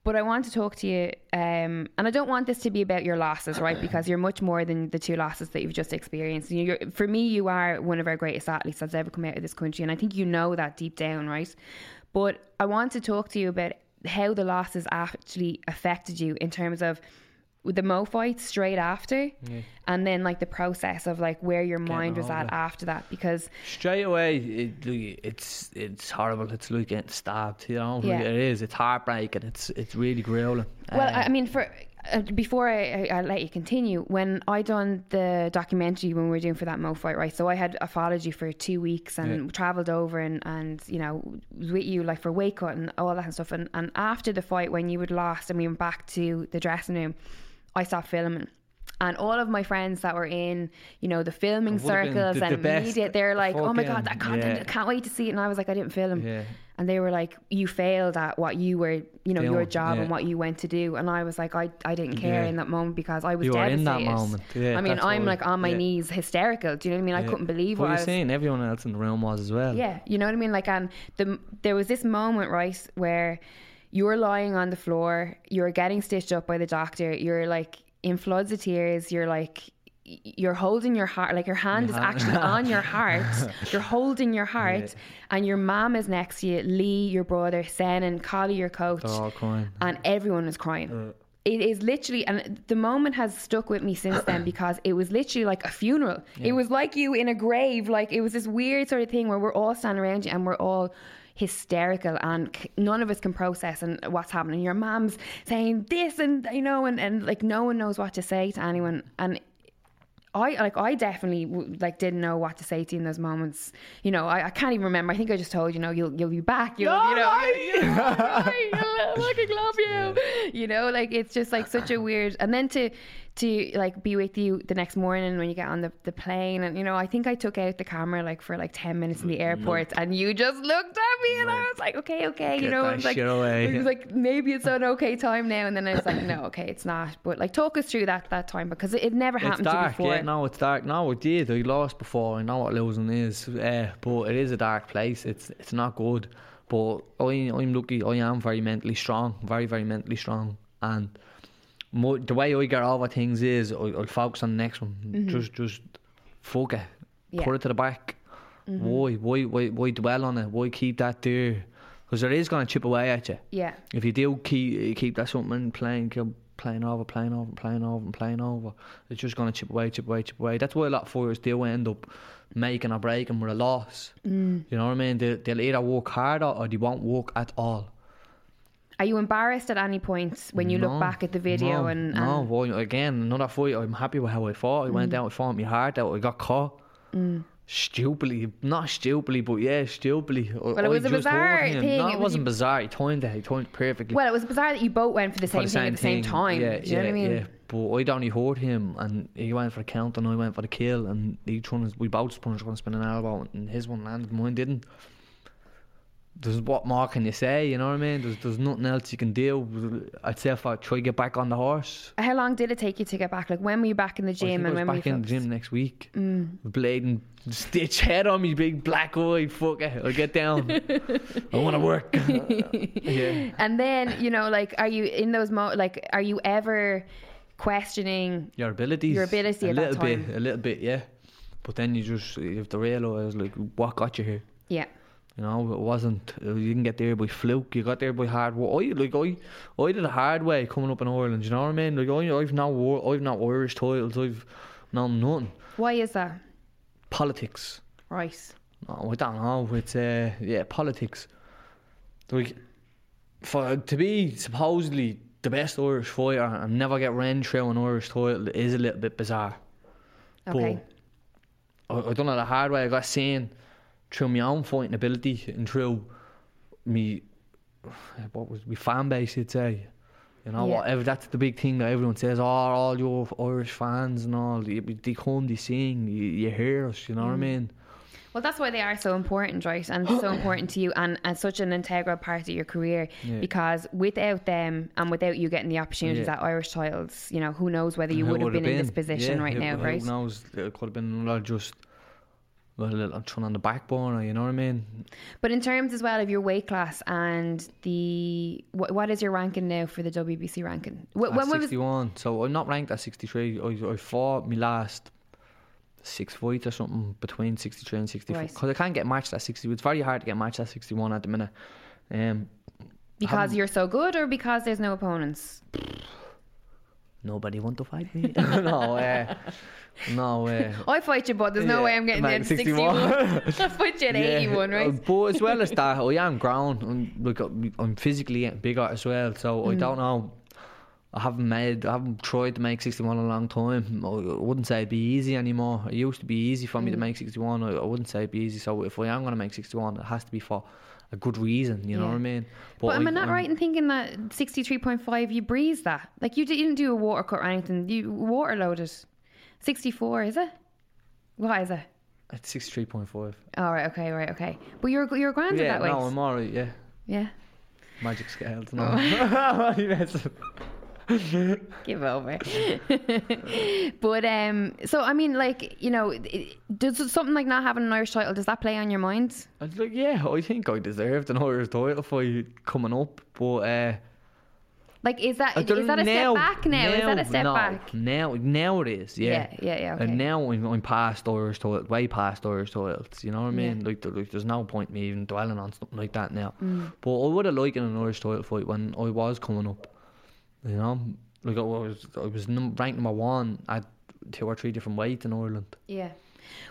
But I want to talk to you, um, and I don't want this to be about your losses, right? Because you're much more than the two losses that you've just experienced. You- You're, for me, you are one of our greatest athletes that's ever come out of this country, and I think you know that deep down, right? But I want to talk to you about how the losses actually affected you in terms of the Mo fight straight after, and then like the process of like where your mind was at after that, because Straight away, it, it's it's horrible. It's like getting stabbed. You know, Yeah. It is. It's heartbreaking. It's it's really grueling. Well, I I mean, for uh, before I, I, I let you continue, when I done the documentary when we were doing for that Mo fight, right? So I had a apology for two weeks and travelled over and and you know was with you like for weight cut and all that stuff. And and after the fight, when you had lost and we went back to the dressing room, I stopped filming. And all of my friends that were in, you know, the filming It would've been circles the- the and best media, they're like, "Oh my god, that content! yeah. I can't wait to see it." And I was like, "I didn't film." yeah. and they were like you failed at what you were you know your job yeah. and what you went to do and i was like i, I didn't care in that moment because i was You devastated in that moment. I mean i'm like on my knees hysterical do you know what i mean i couldn't believe But what you're was saying everyone else in the room was as well. yeah you know what i mean like and the there was this moment right where you're lying on the floor you're getting stitched up by the doctor you're like in floods of tears you're like you're holding your heart like your hand is hand. actually on your heart you're holding your heart and your mom is next to you lee your brother sen and collie your coach They're all crying. and everyone is crying. It is literally, and the moment has stuck with me since then because it was literally like a funeral. It was like you in a grave. Like it was this weird sort of thing where we're all standing around you and we're all hysterical and c- none of us can process and what's happening. Your mom's saying this and you know, and, and like no one knows what to say to anyone. And I like I definitely like didn't know what to say to you in those moments. You know, I, I can't even remember. I think I just told you, know, you'll you'll be back. You'll, you know, I fucking love you. You know, like it's just like such a weird. And then to to like be with you the next morning when you get on the, the plane, and you know, I think I took out the camera like for like ten minutes in the airport, and you just looked at me, and I was like, okay, okay, you know, that was like, away. it was like maybe it's an okay time now, and then I was like, no, okay, it's not. But like, talk us through that that time because it, it never It's happened dark, before. yeah. No, it's dark. No, it did. I lost before. I know what losing is, uh, but it is a dark place. It's it's not good. But I, I'm lucky. I am very mentally strong, very very mentally strong, and mo the way I get over things is I, I'll focus on the next one. Just just fuck it, Mm-hmm. Yeah. Mm-hmm. put it to the back. Why why why why dwell on it? Why keep that there? Because it is going to chip away at you. Yeah. If you do keep keep that something playing, keep playing over, playing over, playing over, and playing over. It's just going to chip away, chip away, chip away. That's why a lot of fighters do end up making or breaking with a loss. Mm. You know what I mean? They, they'll either work harder or they won't work at all. Are you embarrassed at any point when you No, look back at the video no, and, no, and well, again, another fight. I'm happy with how I fought. I Mm. went down, I fought my heart out. I got caught. Stupidly, not stupidly, but yeah, stupidly. Well, it was a bizarre thing, No, it was- wasn't bizarre. He timed it. He timed it perfectly. well, it was bizarre that you both went for the for same thing at the same time. Yeah, Do you know yeah, what I mean? yeah. But I'd only heard him, and he went for the count, and I went for the kill, and each one, we both punched one spin an elbow, and his one landed, mine didn't. There's what more can you say? You know what I mean? There's there's nothing else you can do. I'd say if I try to get back on the horse. How long did it take you to get back? Like when were you back in the I gym I and was when back in the gym next week. Mm. Bleeding stitch head on me, big black eye. Fuck it, I'll get down. I want to work. yeah. And then you know, like, are you in those mo? Like, are you ever questioning? Your abilities. Your ability a little bit, a little bit, yeah. But then you just you have to realise like what got you here. Yeah, You know, it wasn't. You didn't get there by fluke. You got there by hard work. I like I, I did a hard way coming up in Ireland. You know what I mean? Like I, I've no, wor- I've not Irish titles. I've known nothing. why is that? Politics. Right. No, I don't know. It's uh, yeah, politics. Like for to be supposedly the best Irish fighter and never get ran through an Irish title is a little bit bizarre. Okay. But I, I done it the hard way. I got seen through my own fighting ability and through me what was my fan base you'd say. You know, Yeah. whatever that's the big thing that everyone says, oh all your Irish fans and all they, they come, they sing, you, you hear us, you know Mm. what I mean? Well, that's why they are so important, right? And so important to you, and, and such an integral part of your career. Yeah. Because without them, and without you getting the opportunities Yeah. at Irish titles, you know, who knows whether you would have would've been, in this position Yeah, right who- now, who right? knows? It could have been just well, I'm thrown on the backbone, you know what I mean? But in terms as well of your weight class and the what, what is your ranking now for the WBC ranking? At When, was 61. So I'm not ranked at 63. I, I fought my last six fights or something between 63 and 64. Right. Because I can't get matched at 60. It's very hard to get matched at 61 at the minute. Um, because you're so good, or because there's no opponents? nobody want to fight me. no, way. no. way. I fight you, but there's no Yeah, way I'm getting man, down 61. 61. I fight you at yeah, 81, uh, right? But as well as that, I am grown. I'm, like, I'm physically bigger as well. So Mm. I don't know. I haven't made, I haven't tried to make 61 in a long time. I wouldn't say it'd be easy anymore. It used to be easy for Mm. me to make 61. I, I wouldn't say it'd be easy. So if I am going to make 61, it has to be for a good reason. You know what I mean? But am I I- not I'm- right in thinking that 63.5 you breezed that? Like you didn't do a water cut or anything. You water loaded. 64 is it? What is it? It's 63.5. All right. Okay. Right. Okay. But you're you're grand Yeah, at that weight. no, I'm alright. Yeah. yeah. Magic scales. Oh. No. Yes. Give over. but um, so I mean, like you know, it- does something like not having an Irish title does that play on your mind? I was like, yeah, I think I deserved an Irish title fight coming up, but uh, Like, is that is that a now- step back now? Is that a step no, back? Now, now it is, yeah. Yeah, yeah, yeah, okay. And now I'm, I'm past Irish titles, way past Irish titles. You know what I Yeah. mean? Like, there- like, there's no point me even dwelling on something like that now. Mm. But I would have liked an Irish title fight when I was coming up. You know, like I was, I was num- ranked number one at two or three different weights in Ireland. Yeah.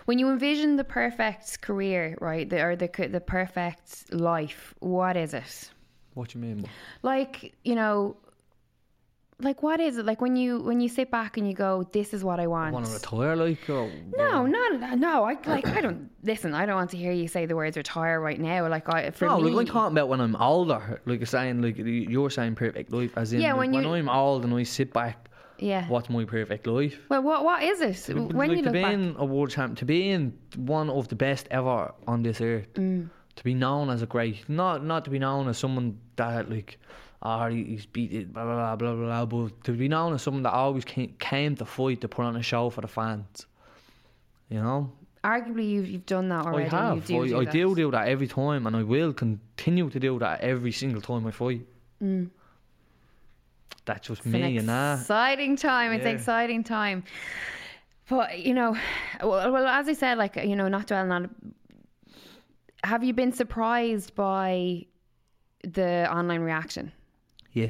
When you envision the perfect career, right, the, or the the perfect life, what is it? What do you mean? Like, you know, like what is it? Like when you when you sit back and you go, "This is what I want." You want to retire, like? Or, no, not no. I like. I don't listen. I don't want to hear you say the words retire right now. Like I for no, me, like I'm talking about when I'm older. Like you're saying, like you're saying perfect life, as in Yeah, like, when when, I'm old and I sit back, yeah. what's my perfect life? Well, what what is it when like you to look be back? a world champ, to be in one of the best ever on this earth, Mm. to be known as a great, not not to be known as someone that like, he he's beat it, blah blah blah blah blah, but to be known as someone that always came, came to fight to put on a show for the fans. You know, Arguably, you've you've done that already. I have. Do I, do I that. do do that every time, and I will continue to do that every single time I fight. That's just Mm. It's me an and exciting time. It's an exciting time. But you know, well, well, as I said, like you know, not dwelling on. Have you been surprised by the online reaction? Yeah.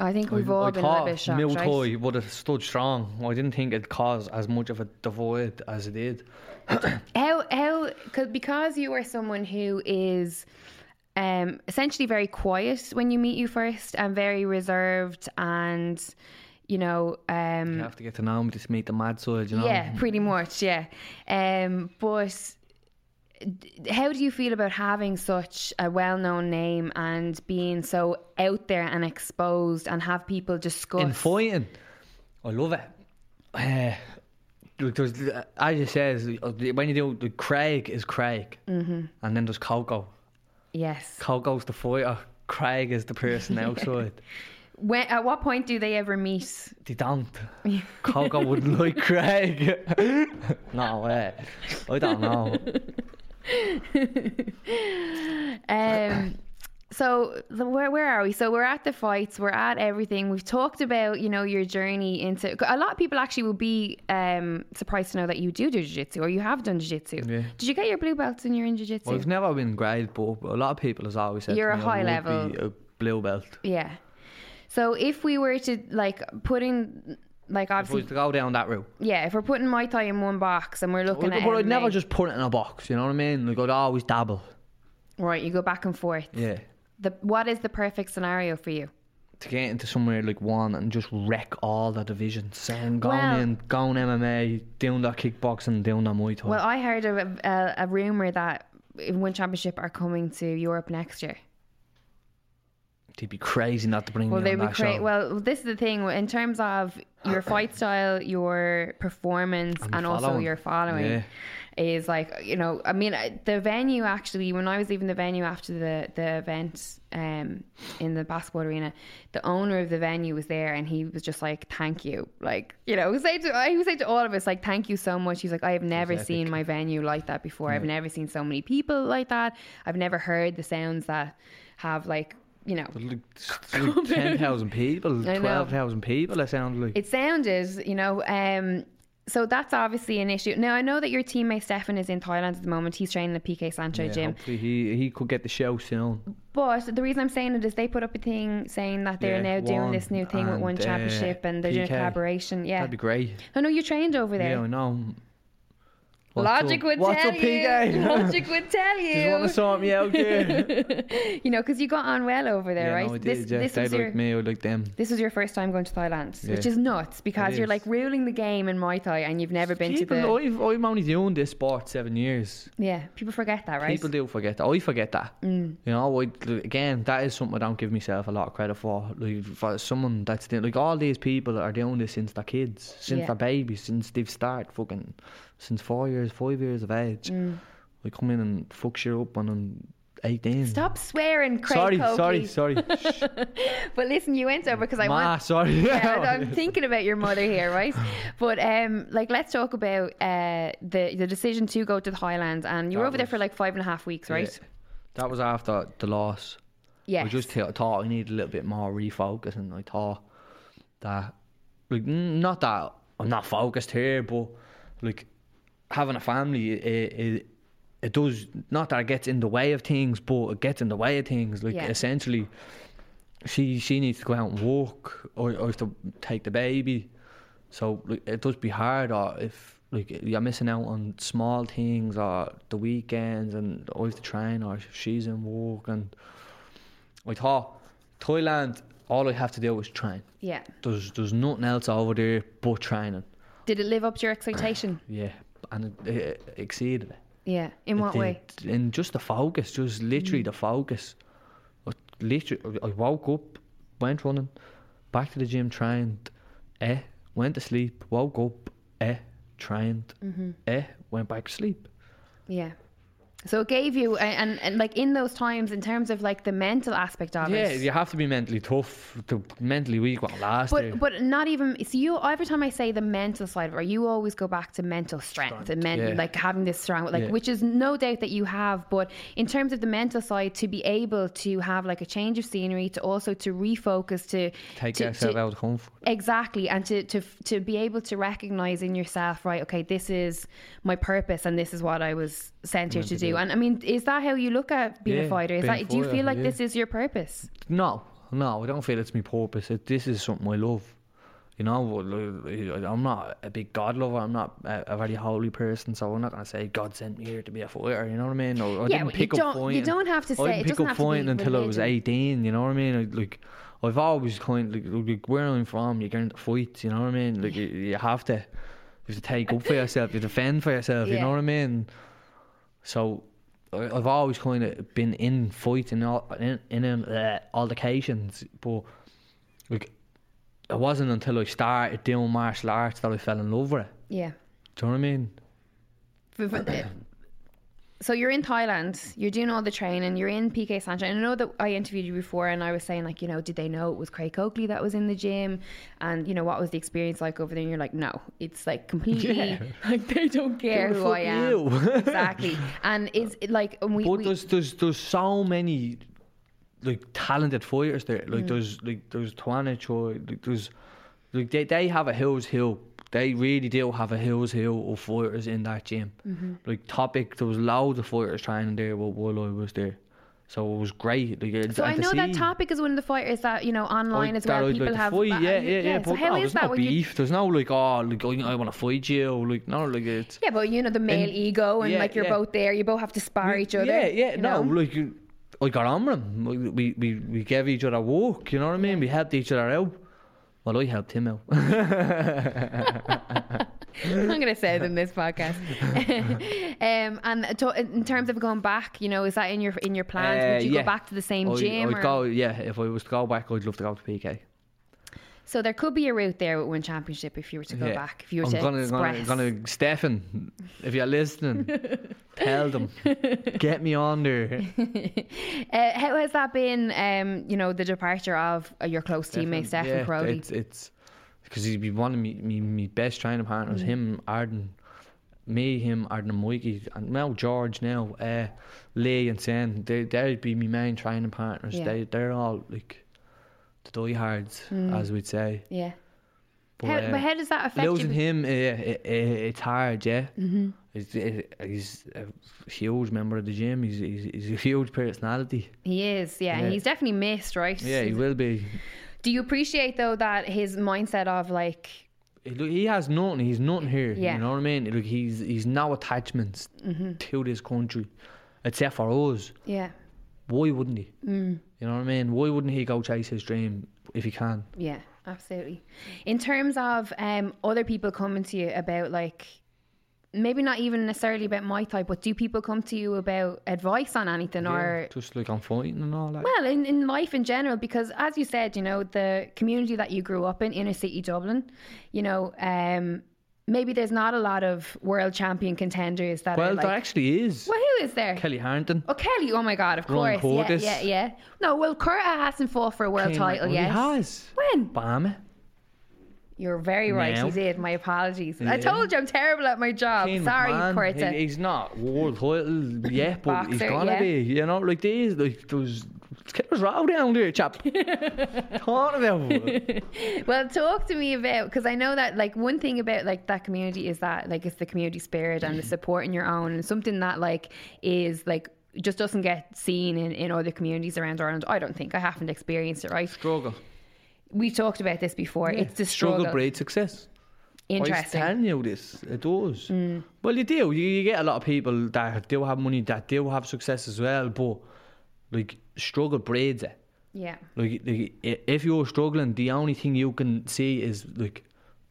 I think we've I, all I been a bit shocked, Muay right? Would have stood strong. I didn't think it'd cause as much of a divide as it did. How how cause, because you are someone who is um essentially very quiet when you meet you first and very reserved and you know um You have to get to know me to meet the mad side, you know. yeah pretty much yeah um but how do you feel about having such a well-known name and being so out there and exposed and have people discuss In fighting, I love it. Uh, there's, as you says, when you do, the Craig is Craig, mm-hmm. and then there's Coco. yes Coco's the fighter. Craig is the person outside. when at what point do they ever meet They don't. Coco wouldn't like Craig. no way. I don't know. Um, so the, where where are we? So we're at the fights. We're at everything. We've talked about you know your journey into. A lot of people actually will be um, surprised to know that you do do jiu-jitsu or you have done jiu-jitsu. Yeah. Did you get your blue belts when you're in jiu-jitsu? Well, I've never been great, but a lot of people has always said You're a me high level. be a blue belt. yeah. So if we were to like put in like If obviously was to go down that route. yeah, if we're putting Muay Thai in one box and we're looking But at but I'd never just put it in a box, you know what I mean? Like I'd always dabble. right, you go back and forth. Yeah. The what is the perfect scenario for you? To get into somewhere like one and just wreck all the divisions. Saying going Well- in, going MMA, doing that kickboxing, doing that Muay Thai. Well, I heard a, a, a rumor that One Championship are coming to Europe next year. They'd be crazy not to bring Well, me on be that great. show. Well, this is the thing in terms of your fight style, your performance, And and, also your following. Yeah. Is like you know, I mean, the venue actually. When I was leaving the venue after the the event um, in the basketball arena, the owner of the venue was there, and he was just like, "Thank you," like you know, say to he was saying to all of us, like, "Thank you so much." He's like, "I have never seen my venue like that before. I've never seen so many people like that. I've never heard the sounds that have like." You know, like, 10,000 people, 12,000 people, it sounds like. it sounded, you know, um, so that's obviously an issue. Now I know that your teammate Stefan is in Thailand at the moment. He's training at PK Saenchai Yeah, gym. hopefully he, he could get the show soon. But the reason I'm saying it is they put up a thing saying that they're Yeah, now doing this new thing with one uh, championship and they're doing a collaboration. Yeah. That'd be great. I know you trained over there. Yeah. I know. Logic up? would tell you. PK? Logic would tell you. Just want to you. sort me out here. you know, because you got on well over there, yeah, right? no, I did. this yeah. this they was like your me, I like them. this was your first time going to Thailand, which is nuts because It you're like ruling the game in Muay Thai and you've never been to People, the I've, I'm only doing this sport seven years. yeah. People forget that, right? People do forget that. I forget that. Mm. You know, I, again, that is something I don't give myself a lot of credit for. Like, for someone that's doing, like all these people are doing this since they're kids, since Yeah. they're babies, since they've started fucking, since four years, five years of age. Mm. I come in and fuck shit up when I'm 18. Stop swearing, Craig sorry, Coakley. sorry, sorry, But listen, you went over because I Ma, want. sorry. Yeah, I'm thinking about your mother here, right? But um, like, let's talk about uh the the decision to go to the Highlands, and you were That over there for like five and a half weeks, right? Yeah. That was after the loss. Yeah. I just th- thought I needed a little bit more refocus, and I thought that, like, not that I'm not focused here, but like having a family, it, it, it does not that it gets in the way of things, but it gets in the way of things. Like Yeah. essentially, she she needs to go out and walk or, or to take the baby. So like, it does be hard, or if like you're missing out on small things, or the weekends, and always the train, or she's in work, and I thought Thailand, all I have to do is train. Yeah. There's there's nothing else over there but training. Did it live up to your expectation? Yeah, and it, it exceeded it. Yeah. In what way? In just the focus, just literally the focus. I literally, I woke up, went running, back to the gym, trained, eh, went to sleep, woke up, eh, trained, Mm-hmm. eh, went back to sleep. Yeah. So it gave you, and, and, and like in those times, in terms of like the mental aspect of Yeah, it. Yeah, you have to be mentally tough. The mentally weak won't last. there. But but not even so you every time I say the mental side of it, you always go back to mental strength and men, yeah. like having this strong like Yeah. which is no doubt that you have. But in terms of the mental side, to be able to have like a change of scenery, to also to refocus, to take to, yourself to- out of comfort. Exactly, and to, to to be able to recognize in yourself, right? Okay, this is my purpose, and this is what I was sent here to to do. Do. And I mean, is that how you look at being a fighter? Is that a do you feel like yeah. this is your purpose? No, no, I don't feel it's my purpose. It, this is something I love. You know, uh, I'm not a big God lover. I'm not a, a very holy person, so I'm not gonna say God sent me here to be a fighter. You know what I mean? Or, I Yeah, didn't but you pick up don't- you don't have to say. I didn't it pick up to fighting until I was 18. You know what I mean? Like, I've always kind of like, like where I'm from, you're going to fight, You know what I mean? Like, you, you have to, you have to take up for yourself. You defend for yourself. You know what I mean? So I've always kind of been in fights and all, in, in uh, altercations, but like it wasn't until I started doing martial arts that I fell in love with it. Yeah. Do you know what I mean? So you're in Thailand, you're doing all the training, you're in PK Saenchai. I know that I interviewed you before and I was saying like, you know, did they know it was Craig Coakley that was in the gym? And you know, what was the experience like over there? And you're like, no, it's like completely Yeah. like they don't care who I am. exactly. And it's it like and we, But we there's there's there's so many like talented fighters there. Like Mm. there's like there's Tawanchai. Like there's like they they have a hills hill. They really do have a hills hill of fighters in that gym. Mm-hmm. Like topic, there was loads of fighters training there while, I was there. So it was great. Like, so I know that topic is one of the fighters that, you know, online as well. People have fight, ba- yeah, yeah, yeah. So but no, there's no when you beef. There's no like, oh, like I, I want to fight you. Like no, like it's Yeah, but you know the male And- ego, and yeah, like you're yeah. both there. You both have to spar each other. Yeah, yeah, you no, know? like you- I got on with him. We, we we we gave each other work. You know what I mean? We helped each other out. Well, I helped him out. I'm going to say it in this podcast. um, and to, in terms of going back, you know, is that in your in your plans? Uh, Would you yeah. go back to the same I, gym? I'd or- go, yeah. If I was to go back, I'd love to go to PK. So there could be a route there with one championship if you were to go yeah. back. If you were I'm to gonna, gonna, gonna, Stefan, if you're listening, tell them, get me on there. uh, how has that been? Um, you know, the departure of uh, your close teammate Stephen yeah, Crowley. It's it's because he's been one of me, me, me best training partners. Him, Arden, me, him, Arden, and Mikey, and now George. Now, uh, Lee and Sen. They they'd be my main training partners. Yeah. They they're all like the diehards, as we'd say. Yeah. But, How, uh, but how does that affect losing you? him, uh, it, it, it's hard. Yeah, mm-hmm. he's, uh, he's a huge member of the gym. He's he's, he's a huge personality. He is, yeah, and Yeah. he's definitely missed, right? Yeah, he will be. Do you appreciate though that his mindset of like, He- Look, he has nothing. He's nothing here. Yeah. You know what I mean? Look, he's he's no attachments to this country, except for us. yeah, Why wouldn't he? Mm. You know what I mean? Why wouldn't he go chase his dream if he can? yeah, absolutely. In terms of um, other people coming to you about like, maybe not even necessarily about Muay Thai, but do people come to you about advice on anything or? just like on fighting and all that. Well, in, in life in general, because as you said, you know, the community that you grew up in, inner city Dublin, you know, um, maybe there's not a lot of world champion contenders that well, are there like. actually is. Well, who is there? Kellie Harrington. Oh, Kelly! Oh my God! Of Ron course, yeah, yeah, yeah. No, well, Curta hasn't fought for a world Came- title oh, well, yet. He has. When? Bam. You're very right. Now. He did. My apologies. I told you I'm terrible at my job. Kane Sorry, Curta. he- he's not world title yet, but he's gonna yeah. be. You know, like these, like those. Killer's row down there, chap. Talking about it. well, talk to me about because I know that like one thing about like that community is that like it's the community spirit and the mm-hmm. support in your own and something that like is like just doesn't get seen in, in other communities around Ireland. I don't think I haven't experienced it. Right? struggle. We talked about this before. It's the struggle. struggle breeds success. I Interesting. Mm. telling you this. It does. Well, you do. You, you get a lot of people that do have money, that do have success as well, but like struggle breeds it. Yeah. Like, like if you're struggling, the only thing you can see is like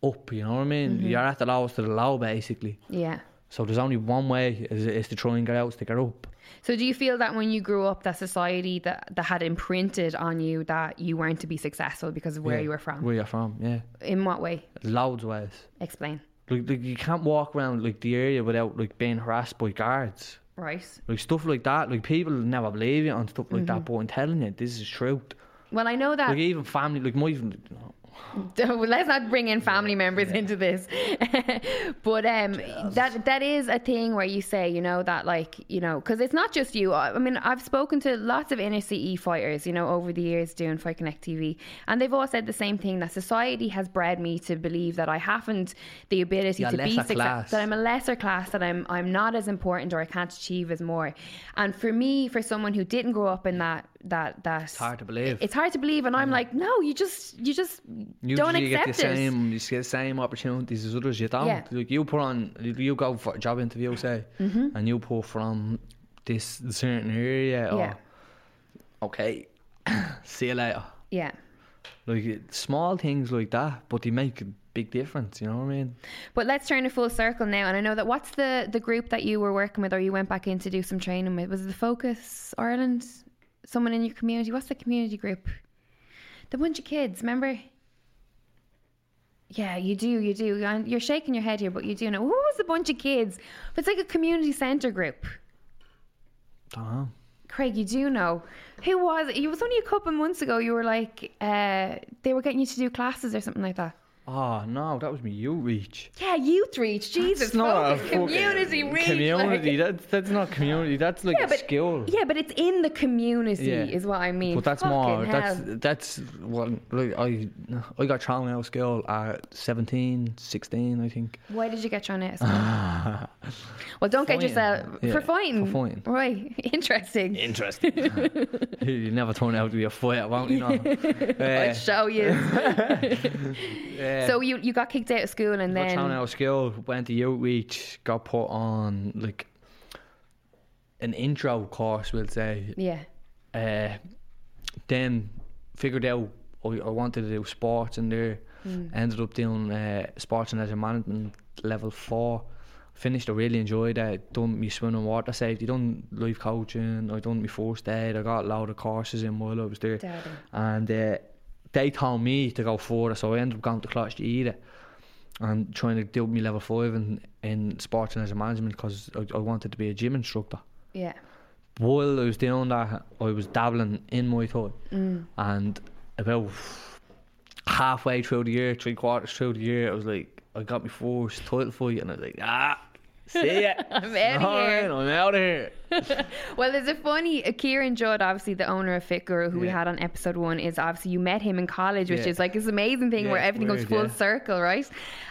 up. You know what I mean? Mm-hmm. You're at the lowest to the low, basically. Yeah. So there's only one way is, is to try and get out, to get up. So do you feel that when you grew up, that society that, that had imprinted on you that you weren't to be successful because of where Yeah, you were from? Where you're from, yeah. In what way? Loads of ways. Explain. Like, like you can't walk around like the area without like being harassed by guards. Right. Like stuff like that. Like people never believe you on stuff like Mm-hmm. that, but I'm telling you, this is truth. Well, I know that. Like even family, like my Let's not bring in family members into this. but um, that that is a thing where you say, you know, that like, you know, because it's not just you. I I mean, I've spoken to lots of inner CE fighters, you know, over the years doing Fight Connect TV, and they've all said the same thing that society has bred me to believe that I haven't the ability You're to be successful, that I'm a lesser class, that I'm I'm not as important or I can't achieve as more. And for me, for someone who didn't grow up in that that that It's hard to believe. it's hard to believe, and I'm like, no, you just you just don't Usually you get accept the it. same, you get the same opportunities as others. You don't. Yeah. Like you put on, you go for a job interview, say, mm-hmm. and you pull from this certain area. Or, Yeah. Okay. See you later. Yeah. Like small things like that, but they make a big difference. You know what I mean? But let's turn a full circle now, and I know that what's the the group that you were working with, or you went back in to do some training with? Was it the Focus Ireland? Someone in your community? What's the community group? The bunch of kids, remember? Yeah, you do, you do. You're shaking your head here, but you do know. Who was the bunch of kids? It's like a community centre group. Don't know. Craig, you do know. Who was it? It was only a couple of months ago. You were like, uh, they were getting you to do classes or something like that. Oh no, that was me. You reach. Yeah, youth reach. Jesus, It's not a focus, community reach. Community. like- That's that's not community. That's like Yeah, a but- skill. Yeah, but it's in the community, Yeah. is what I mean. But that's Fucking more. hell. That's that's what like I I got thrown out of school at 17, 16, I think. Why did you get thrown out of school? well, don't get Fighting. yourself Yeah, for fighting. for fighting. Right, interesting. Interesting. you never turn out to be a fighter, won't you? Know? I'll Uh, show you. Yeah. so you you got kicked out of school and got then out of school, went to outreach, got put on like an intro course, we'll say. yeah, Uh, then figured out I, I wanted to do sports in there. Hmm. Ended up doing uh, sports and leisure management level four. Finished. I really enjoyed it. Done me swimming, water safety. Done life coaching. I done my first aid. I got a lot of courses in while I was there. Daddy. And uh, they told me to go further, so I ended up going to Coláiste Íde and trying to do my level five in, in sports and leisure management because I, I wanted to be a gym instructor yeah, while I was doing that, I was dabbling in Muay Thai, Mm. and about halfway through the year, three quarters through the year, I was like, I got my first title fight, and I was like, ah, see ya, I'm outta Alright, here. I'm out of here. Well, there's a funny uh, Kieran Judd, obviously the owner of Fit Guru, who we had on episode one, is obviously you met him in college, which Yeah. is like this amazing thing Yeah, where it's everything goes full yeah. circle, right?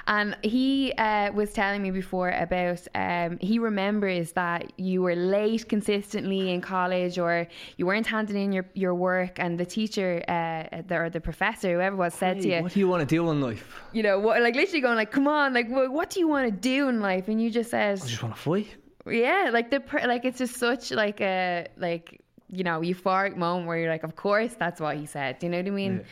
And he uh, was telling me before about um, he remembers that you were late consistently in college, or you weren't handing in your, your work, and the teacher uh, the, or the professor, whoever was, said to you, what do you want to do in life? you know, what, like literally going like, "Come on, like, what, what do you want to do in life?" And you just said, I just want to fight. Yeah, like the like it's just such like a like you know euphoric moment where you're like, of course that's what he said. Do you know what I mean?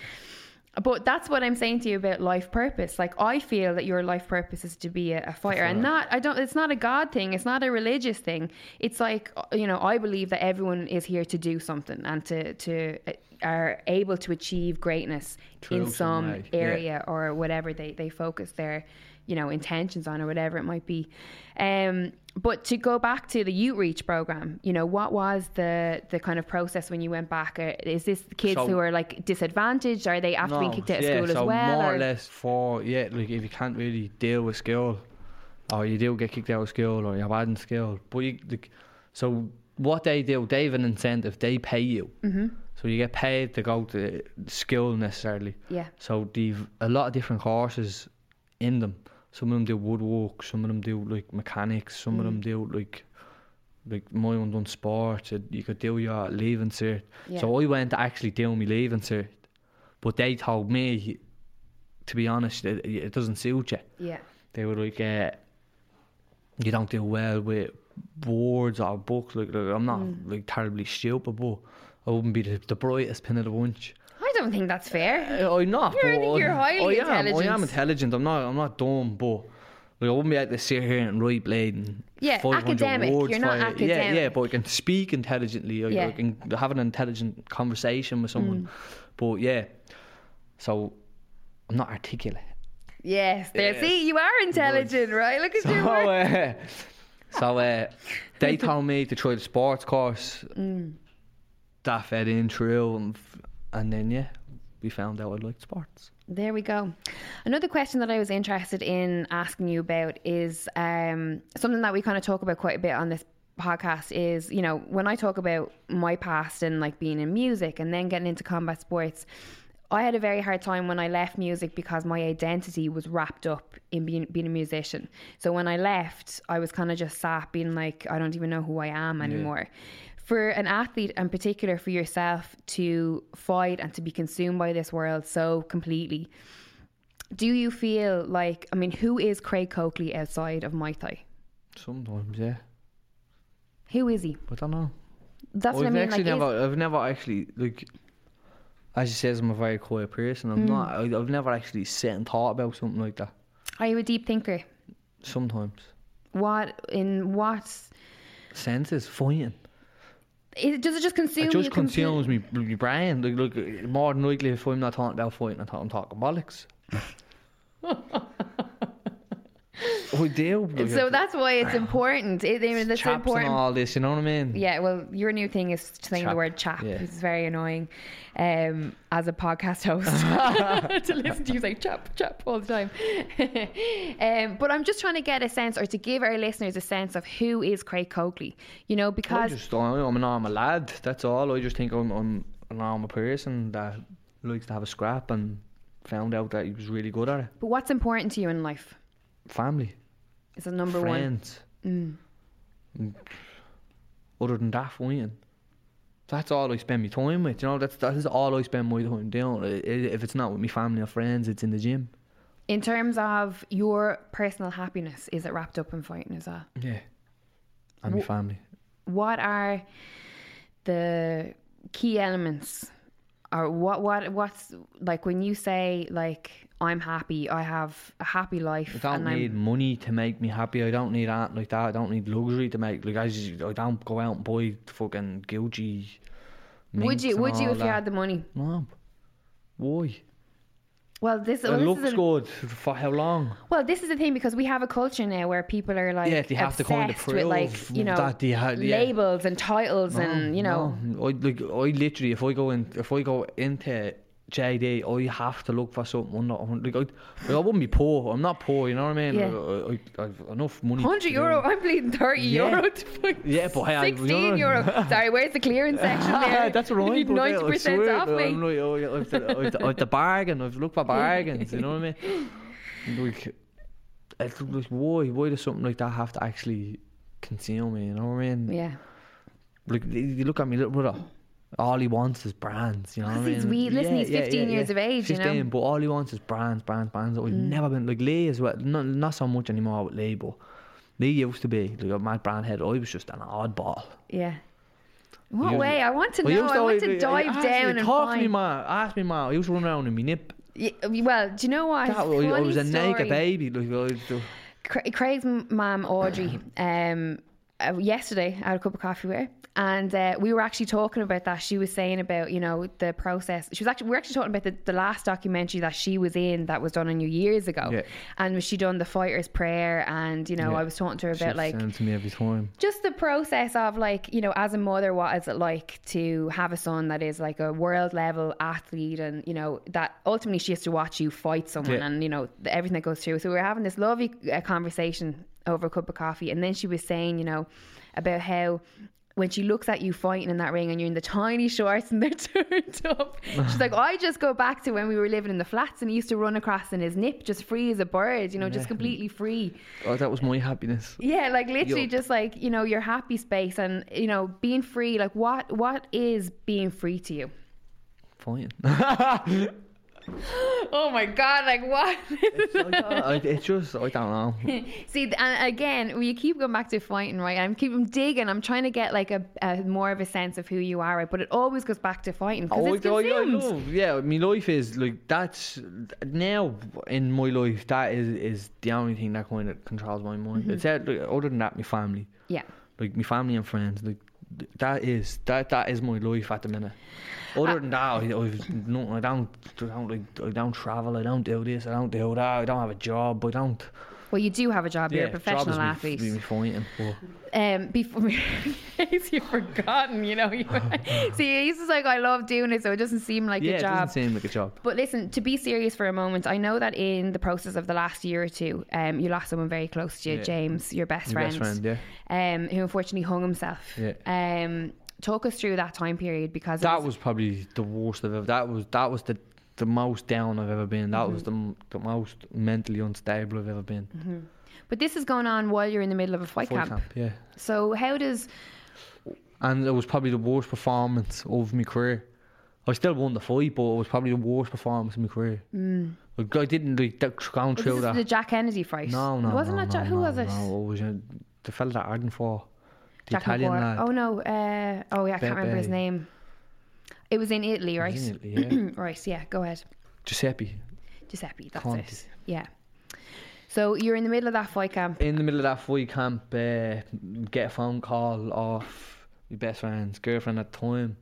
But that's what I'm saying to you about life purpose. Like I feel that your life purpose is to be a, a fighter, and not I don't. It's not a God thing. It's not a religious thing. It's like you know I believe that everyone is here to do something and to to uh, are able to achieve greatness True, in some right, yeah. area or whatever they they focus their you know intentions on or whatever it might be. Um, but to go back to the youth reach program, you know, what was the the kind of process when you went back? Uh, Is this the kids So- who are like disadvantaged? Are they after being kicked out of yeah, school so as well? more or- or less for yeah, like if you can't really deal with school, or you do get kicked out of school, or you're bad in school, but you like, so what they do, they have an incentive. They pay you, mm-hmm. so you get paid to go to school necessarily. Yeah. So they've a lot of different courses in them. Some of them do woodwork, some of them do like mechanics, some Mm. of them do like like my one done sports. You could do your leaving cert. So I went to actually do my leaving cert, but they told me, to be honest, it, it doesn't suit you. Yeah. They were like, uh, you don't do well with words or books. Like, like, I'm not Mm. like terribly stupid, but I wouldn't be the, the brightest pin of the bunch. I don't think that's fair. Uh, I'm not. You're- I but think you're I- highly I am, I intelligent. am intelligent. I'm not. I'm not dumb, but like, I wouldn't be able to sit here and write blading. Yeah, 500 academic. Words You're not you. Yeah, yeah, but I can speak intelligently. I, Yeah. I can have an intelligent conversation with someone. Mm. But yeah, so I'm not articulate. Yes. There. Yes. See, you are intelligent, right? Look at So, you. work. uh, so uh, they told me to try the sports course. Mm. That fed in through, and, and then yeah, we found out I liked sports. There we go. Another question that I was interested in asking you about is um, something that we kind of talk about quite a bit on this podcast is, you know, when I talk about my past and like being in music and then getting into combat sports, I had a very hard time when I left music because my identity was wrapped up in being, being a musician. So when I left, I was kind of just sat being like, I don't even know who I am anymore. For an athlete, in particular for yourself, to fight and to be consumed by this world so completely, do you feel like, I mean, who is Craig Coakley outside of Muay Thai? Sometimes, yeah. Who is he? I don't know. That's I've what I mean. actually Like, never, I've never actually like. As you says, I'm a very quiet person. Mm. I'm not. I, I've never actually sat and thought about something like that. are you a deep thinker? Sometimes What in what senses fighting. Is, does it just consume It just comple- consumes me, my brain. Like, like more than likely, if I'm not talking about fighting, I'm talking bollocks. Do. So that's why it's important. It, I mean, it's chaps important. and all this. You know what I mean? Yeah, well, your new thing is saying the word chap, yeah. is very annoying um, as a podcast host to listen to you say chap, chap all the time. um, but I'm just trying to get a sense or to give our listeners a sense of who is Craig Coakley, you know, because I just, I'm a normal lad. That's all. I just think I'm, I'm a normal person that likes to have a scrap and found out that he was really good at it. but what's important to you in life Family, is the number one. friends. Mm. Other than that, fighting. That's all I spend my time with. You know, that's that is all I spend my time doing. If it's not with my family or friends, it's in the gym. In terms of your personal happiness, is it wrapped up in fighting as well? Yeah, and my family. what are the key elements or what what what's like when you say like I'm happy, I have a happy life I don't need I'm money to make me happy. I don't need that like that. I don't need luxury to make like I, just, I don't go out and buy fucking Gucci. would you would you if you had the money? No. Why? Well this, well, it this looks is a, good. For how long? well this is the thing because we have a culture now where people are like Yeah, they have to kind of obsessed with like you know that they yeah. labels and titles and you know No. I like I literally if I go in if I go into JD, I oh, have to look for something like I, like I wouldn't be poor. I'm not poor. You know what I mean? Yeah. I, I, I've enough money. 100 euro. I'm bleeding 30 Yeah. euro Yeah, but hey, I- you 16 know- euro. Sorry, where's the clearance section there? That's what I You need put there, I 90% swear, off, I'm like, oh, yeah, I've, the, I've, the, I've the bargain. I've looked for bargains. You know what I mean? Like, it's like why? Why does something like that have to actually conceal me? You know what I mean? Yeah. Like you look at me little brother. All he wants is brands, you know what I Because he's mean? wee- listen, he's 15 years of age, you know? but all he wants is brands, brands, brands. I've never been like Lee as well. Not, not so much anymore with Lee, but Lee used to be like a mad brand head. I was just an oddball. Yeah. In what way? I want to know. I want to always- dive ask down me, and talk to me, find. ma. Ask me, ma. I used to run around in my nip. Yeah, well, do you know what? That, I, was a story. naked baby. Like, I was- Cra- Craig's m- mum Audrey, um, uh, yesterday I had a cup of coffee with her, and uh, we were actually talking about that. She was saying about you know the process. She was actually we were actually talking about the, the last documentary that she was in that was done on you years ago, Yeah. and she done the fighter's prayer, and you know Yeah. I was talking to her about like sends me every time. just the process of like you know as a mother what is it like to have a son that is like a world level athlete and you know that ultimately she has to watch you fight someone Yeah. and you know everything that goes through so we were having this lovely uh, conversation over a cup of coffee and then she was saying you know about how when she looks at you fighting in that ring and you're in the tiny shorts and they're turned up, she's like, I just go back to when we were living in the flats and he used to run across in his nip, just free as a bird, you know, just completely free. Oh, that was my happiness. Yeah, like literally Yup. just like, you know, your happy space and, you know, being free. Like what what is being free to you? Fine. Oh my god, like what? I, it's just, I don't know. See, and again, we keep going back to fighting, right? I'm keeping digging. I'm trying to get like a, a more of a sense of who you are, right? But it always goes back to fighting Oh, it's I, I, I love, yeah, my life is like that's now in my life. That is is the only thing that kind of controls my mind. Mm-hmm. It's that, like, other than that, my family, Yeah. like my family and friends. Like that is that that is my life at the minute. Other than that, I, I've no, I don't, I don't I don't travel. I don't do this. I don't do that. I don't have a job. I don't. Well, you do have a job. You're a job professional is athlete. Me, me fighting, but Um, before case you've forgotten, you know, you, see, he's just like, I love doing it, so it doesn't seem like yeah, a job. it doesn't seem like a job. But listen, to be serious for a moment, I know that in the process of the last year or two, um, you lost someone very close to you, Yeah. James, your best My friend, best friend, yeah. um, who unfortunately hung himself. Yeah. Um, talk us through that time period because That was probably the worst I've ever. That was that was the the most down I've ever been. That was the the most mentally unstable I've ever been. But this is going on while you're in the middle of a fight, Fight camp. camp, yeah. So how does and it was probably the worst performance of my career. I still won the fight, but it was probably the worst performance of my career. Mm. Like, I didn't like that, going through this that. the Jack Kennedy fight? No, no, Wasn't no, it? no, Jack, who no, was it? No, it was uh, the fella that Arden for the Jack Italian McWhorter. lad. Oh no. Uh, oh yeah, I can't remember his name. It was in Italy, right? in Italy, yeah. right. Yeah. Go ahead. Giuseppe. Giuseppe. That's Conti. it. Yeah. So you're in the middle of that fight camp. In the middle of that fight camp, uh, get a phone call off my best friend's girlfriend at the time.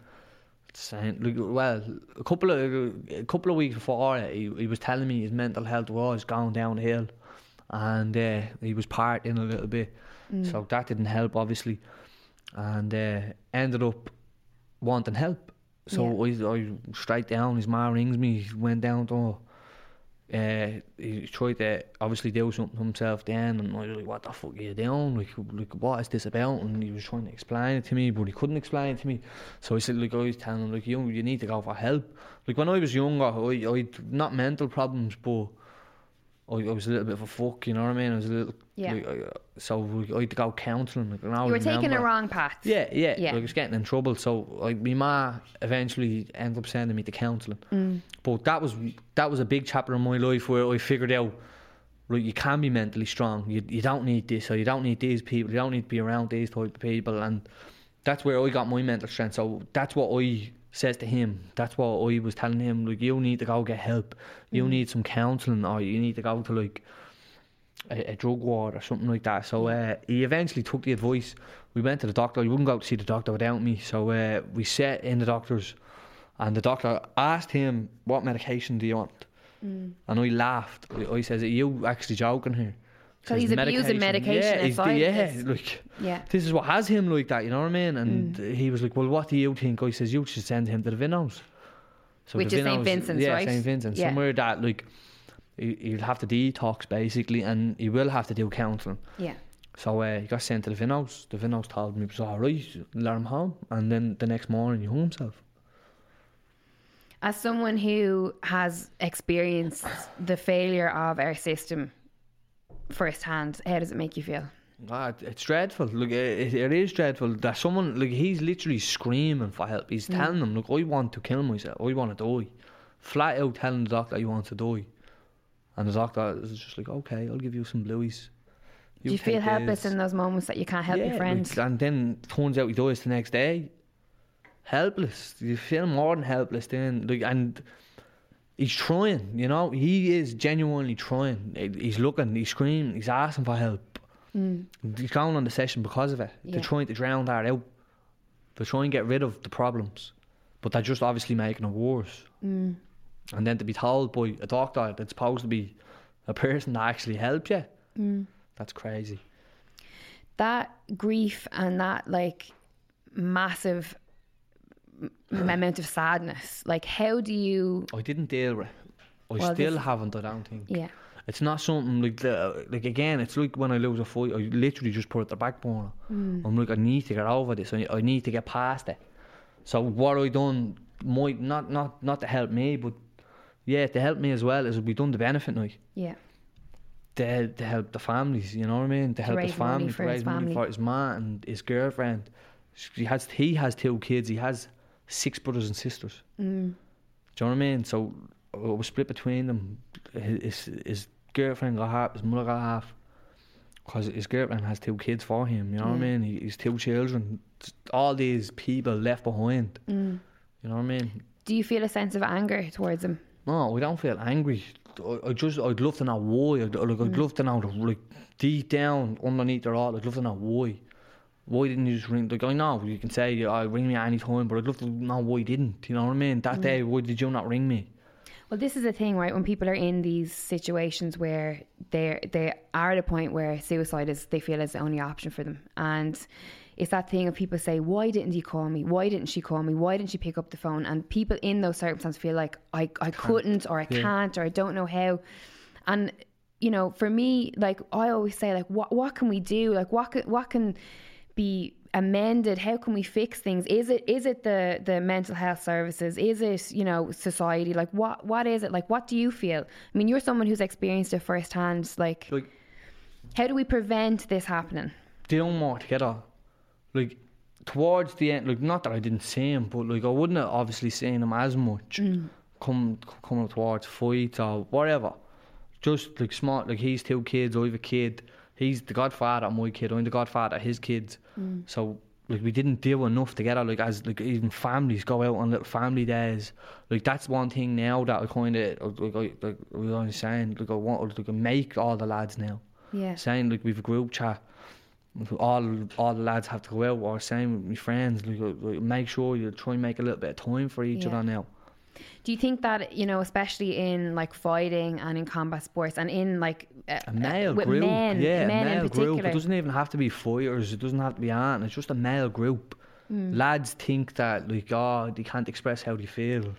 Saying, well, a couple of a couple of weeks before it, he, he was telling me his mental health was going downhill, and uh, he was partying a little bit, so that didn't help, obviously, and uh, ended up wanting help. So I, I straight down. His ma rings me. Went down to. Uh, he tried to obviously do something himself then, and I was like, "What the fuck are you doing? Like, like what is this about?" And he was trying to explain it to me, but he couldn't explain it to me. So I said, "Like, I was telling him, like, you you need to go for help." Like when I was younger, I I not mental problems, but I, I was a little bit of a fuck. You know what I mean? I was a little. Yeah. Like, I, so I had to go counselling. Like, and I You were taking a wrong path. yeah, yeah, Yeah. Like I was getting in trouble, so like my ma eventually ended up sending me to counselling. Mm. But that was that was a big chapter in my life where I figured out, like you can be mentally strong. You you don't need this, or you don't need these people. You don't need to be around these type of people, and that's where I got my mental strength. So that's what I says to him. That's what I was telling him. Like you need to go get help. You need some counselling, or you need to go to like a, a drug ward or something like that. So uh, he eventually took the advice. We went to the doctor. He wouldn't go to see the doctor without me. So uh, we sat in the doctor's, and the doctor asked him, "What medication do you want?" Mm. And I laughed. I I says, "Are you actually joking here?" So he's abusing medication Yeah, he's yeah. this. Like Yeah. this is what has him like that. You know what I mean? And Mm. he was like, "Well, what do you think?" I says, "You should send him to the Vinos." So Which the is St. Vincent's, yeah, right? St. Vincent's, Yeah. somewhere that like he, he'll have to detox basically, and he will have to do counselling. Yeah. So uh, he got sent to the Vinos. The Vinos told me it was all right, let him home, and then the next morning he hung himself. As someone who has experienced the failure of our system firsthand, how does it make you feel? Ah, it's dreadful. Look, it, it is dreadful that someone like he's literally screaming for help. He's telling them, "Look, I want to kill myself. I want to die." Flat out telling the doctor he wants to die, and the doctor is just like, "Okay, I'll give you some blues." Do you feel helpless this." in those moments that you can't help yeah, your friends? and then turns out he dies the next day. Helpless. You feel more than helpless then. Like, and he's trying. You know, he is genuinely trying. He's looking. He's screaming. He's asking for help. Mm. He's going on the session because of it. Yeah. They're trying to drown that out. They're trying to get rid of the problems, but they're just obviously making it worse. Mm. And then to be told by a doctor that's supposed to be a person that actually helps you, Mm. that's crazy. That grief and that like massive m- amount of sadness, like how do you? I didn't deal with. I Well, still this- haven't, I don't think. Yeah. It's not something like the, like again. It's like when I lose a fight, I literally just put it at the back burner. Mm. I'm like, I need to get over this. I, I need to get past it. So what I done might not not not to help me, but yeah, to help me as well is we done the benefit night Yeah. to to help the families. You know what I mean? To help his money family, to his raise money family. for his ma and his girlfriend. He has he has two kids. He has six brothers and sisters. Mm. Do you know what I mean? So it was split between them. His, his girlfriend got half, his mother got half. Because his girlfriend has two kids for him, you know what I mean? He, he's two children. All these people left behind, Mm. you know what I mean? Do you feel a sense of anger towards him? No, we don't feel angry. I, I just, I'd love to know why. I'd, like, I'd love to know, like, deep down underneath it all, I'd love to know why. Why didn't you just ring? Like, I know you can say, I oh, ring me any time, but I'd love to know why you didn't, you know what I mean? That mm. day, why did you not ring me? Well, this is the thing, right? When people are in these situations where they they are at a point where suicide is they feel is the only option for them, and it's that thing of people say, "Why didn't he call me? Why didn't she call me? Why didn't she pick up the phone?" And people in those circumstances feel like I I couldn't or I Yeah. can't or I don't know how, and you know, for me, like I always say, like what what can we do? Like what can, what can be amended how can we fix things is it is it the the mental health services is it you know society like what what is it like what do you feel i mean you're someone who's experienced it firsthand like Like, how do we prevent this happening do more together. Like, towards the end, like not that I didn't see him, but like I wouldn't have obviously seen him as much. Mm. Come coming towards fights or whatever. Just like smart, like he's two kids, I have a kid. He's the godfather of my kid. I'm the godfather of his kids. Mm. So like we didn't do enough together. Like as like even families go out on little family days. Like that's one thing now that I kind of like I like we were saying like I want to like I make all the lads now Yeah. saying like we've a group chat. All all the lads have to go out or same with my friends. Like, like, make sure you try and make a little bit of time for each Yeah. other now. Do you think that you know, especially in like fighting and in combat sports and in like uh, A male with group, men, yeah, men a male in group. particular. It doesn't even have to be fighters. It doesn't have to be on. It's just a male group. Mm. Lads think that like oh they can't express how they feel.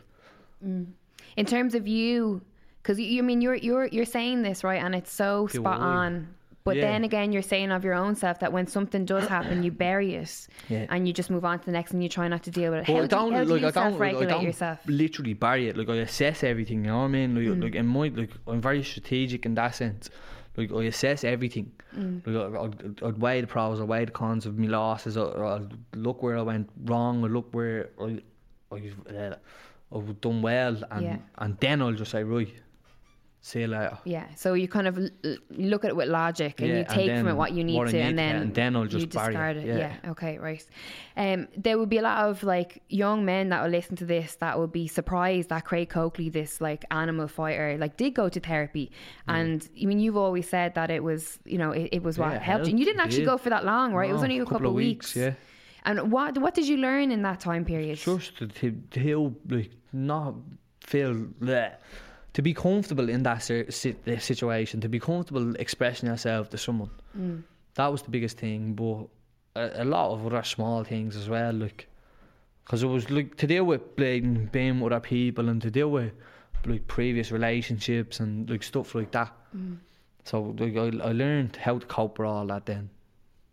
in terms of you because you, you mean you're you're you're saying this right and it's so spot on but Yeah. then again you're saying of your own self that when something does happen you bury it Yeah. and you just move on to the next and you try not to deal with it But how, I do, don't you- how do like you like, I self-regulate yourself literally bury it. Like I assess everything. You know what I mean? Like, Mm. like in my like I'm very strategic in that sense. Like I assess everything. Mm. Like I, I'd, I'd weigh the pros, I weigh the cons of my losses. I, I'd look where I went wrong. I look where I I uh, I've done well, and Yeah. and then I'll just say right. See you later. yeah so you kind of l- look at it with logic and Yeah, you and take from it what you need what to need and then and then I'll you just bury it, discard it. Yeah. yeah okay right. Um there would be a lot of like young men that will listen to this that would be surprised that Craig Coakley this like animal fighter like did go to therapy. And I mean you've always said that it was you know it, it was what Yeah, helped you. And you didn't actually go for that long right? It was only a couple, of weeks, Yeah. and what what did you learn in that time period? Just to, to, to like not feel bleh. To be comfortable in that si- si- situation, to be comfortable expressing yourself to someone. Mm. That was the biggest thing, but a, a lot of other small things as well, like because it was like to deal with being, being with other people and to deal with like previous relationships and like stuff like that. Mm. So like, I, I learned how to cope with all that then.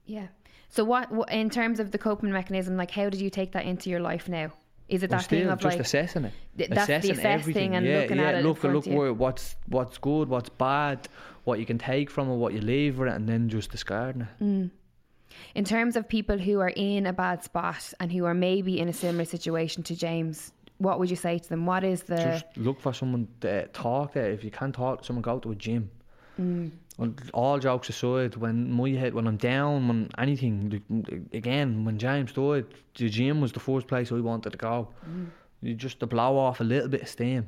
yeah so what, what in terms of the coping mechanism like how did you take that into your life now is it I'm that thing still of just like assessing it. th- that's the assessing assess everything. thing and yeah, looking yeah, at it look, look where what's what's good, what's bad, what you can take from it, what you leave with it, and then just discarding it. Mm. in terms of people who are in a bad spot and who are maybe in a similar situation to James, what would you say to them? What is the Just look for someone to talk to. If you can't talk to someone, go to a gym. Mm. And All jokes aside, when my head, when I'm down, when anything, again, when James died, the gym was the first place I wanted to go. Mm. You just to blow off a little bit of steam.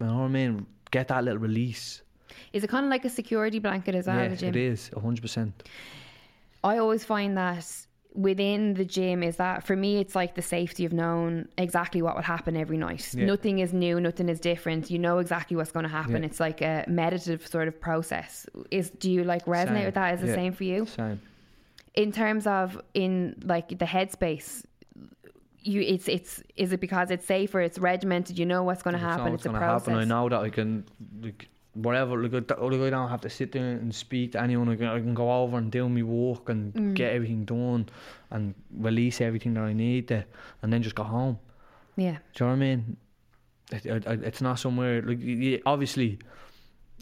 You know what I mean? Get that little release. is it kind of like a security blanket as well? yeah, the gym? it is hundred percent. I always find that within the gym is that for me it's like the safety of knowing exactly what will happen every night. Yeah. Nothing is new, nothing is different. You know exactly what's going to happen. Yeah. It's like a meditative sort of process. Is do you like resonate Same. with that? Is the Yeah. same for you? Same. in terms of in like the headspace you it's it's is it because it's safer it's regimented you know what's going to If I know happen it's a process happen. I know that I can, like, whatever. Like, I don't- have to sit there and speak to anyone. I can, I can go over and do my work and Mm. get everything done and release everything that I need to, and then just go home. yeah Do you know what I mean? It, it, it- it's not somewhere like obviously.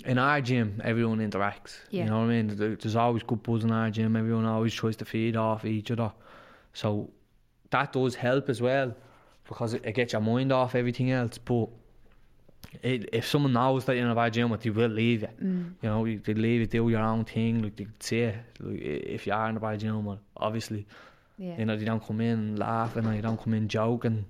In our gym, everyone interacts. Yeah. You know what I mean? There's always good buzz in our gym. Everyone always tries to feed off each other. So that does help as well because it, it gets your mind off everything else. But it, if someone knows that you're in a bad gym, they will leave you. Mm. You know, you- they leave you do your own thing. Like they say, it. like, if you are in a bad gym, well, obviously, yeah you know, they don't come in laughing or you don't come in joking.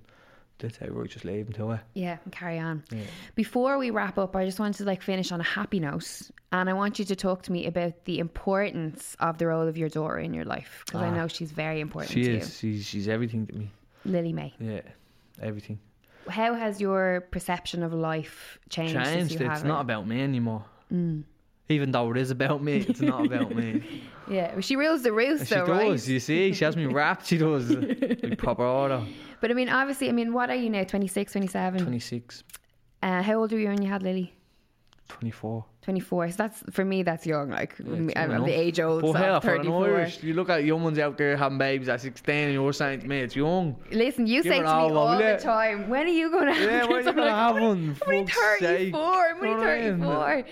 They say, right, just leave them to it. yeah and carry on Yeah. before we wrap up i just wanted to like finish on a happy note and i want you to talk to me about the importance of the role of your daughter in your life because i Ah. know she's very important. She is. She's, she's everything to me. lily may Yeah, everything. How has your perception of life changed, Changed. It's not her? about me anymore. Mm. Even though it is about me, it's not about me. yeah well, she rules the roost She though does, right you see. She has me wrapped. She does. like proper order. but i mean obviously i mean what are you now 26 27 26, Uh, how old were you when you had Lily? 24. 24. So that's for me. That's young. Like it's I'm, I'm the age old. But so hell, I'm for an Irish, you look at young ones out there having babies at 16 and you're saying to me it's young. Listen, you Give say to me all, all the time, when are you going to have Yeah, when are you gonna like, have "I'm only 34. I'm only 34.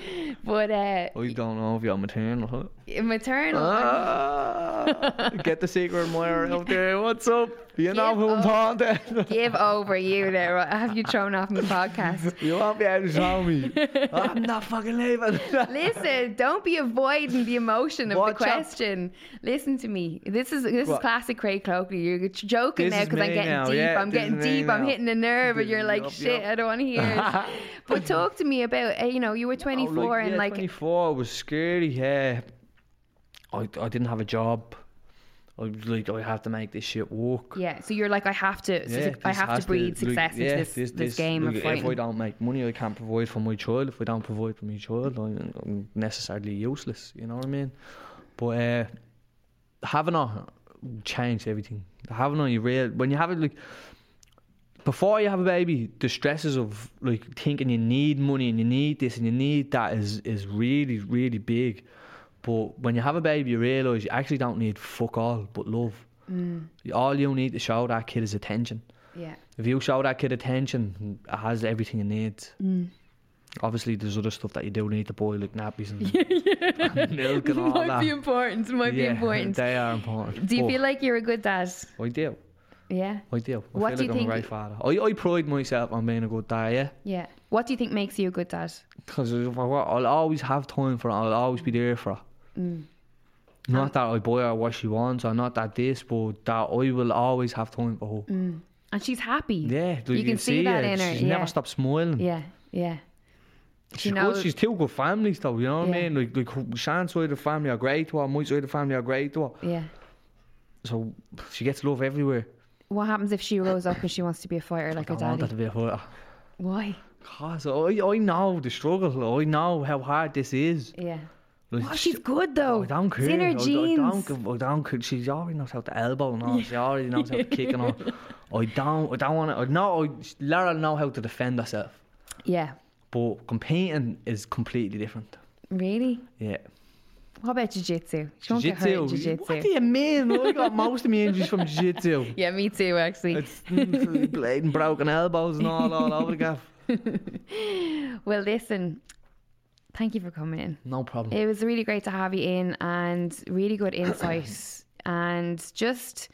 But uh, I don't know if you're maternal. Huh? maternal. Ah, get the secret Moira out there. What's up? You know Give who I'm talking to. Give over you there. Have you thrown off my podcast? You won't be able to tell me. I'm not fucking leaving. Listen, don't be avoiding the emotion of Watch the question. Listen to me. This is this is classic Craig Coakley. You're joking This now because I'm getting now, deep. yeah, I'm getting deep. I'm now. hitting a nerve, and you're like, Yup, shit, yup. I don't want to hear it. but talk to me about, uh, you know, you were 24 Oh, and yeah, like, 24 was scary. Yeah, I I didn't have a job. I like, I have to make this shit work. yeah. So you're like, I have to, Yeah, I this have to breed like, success into yeah, this, this, game like, of If I don't make money, I can't provide for my child. If I don't provide for my child, I'm, I'm necessarily useless. You know what I mean? But uh, having a changed everything. Having a you real when you have it like before you have a baby, the stresses of like thinking you need money and you need this and you need that is is really really big. But when you have a baby, you realise you actually don't need fuck all but love. Mm. All you need to show that kid is attention. Yeah. If you show that kid attention, it has everything it needs. Mm. Obviously, there's other stuff that you do need to boy, like nappies and, and milk and all might that. be important. Might yeah, be important. They are important. Do you But feel like you're a good dad? I do. Yeah. I do. I What feel do you like I'm think- a great father. I, I pride myself on being a good dad, yeah. Yeah. What do you think makes you a good dad? Because I'll always have time for it. I'll always be there for her. Mm. Not that I buy her what she wants, or not that this, but that I will always have time for her. Mm. And she's happy. Yeah, You can see that it. in her, She yeah. never stops smiling. Yeah. Yeah. She's She good. knows- She's two good families, though. You know what Yeah. I mean? Like, like Shan's side of the family are great to her. My side of the family are great to her. Yeah. So she gets love everywhere. What happens if she grows up and she wants to be a fighter like her I want her daddy? to be a fighter. Why? Cause I, I know the struggle. I know how hard this is. Yeah. Oh, she's good though. I don't care. It's in her I, genes. I don't, I don't care. She already knows how to elbow and all. She already knows how to kick and all. I don't. I don't want to. Know. I her know how to defend herself. Yeah. But competing is completely different. Really? Yeah. What about jiu-jitsu? She won't get hurt in Jiu-jitsu. What do you mean? I got most of my injuries from jiu-jitsu. Yeah, me too, actually. It's blade and broken elbows and all, all over the gaff. Well, listen, thank you for coming in. No problem. It was really great to have you in and really good insight. and just,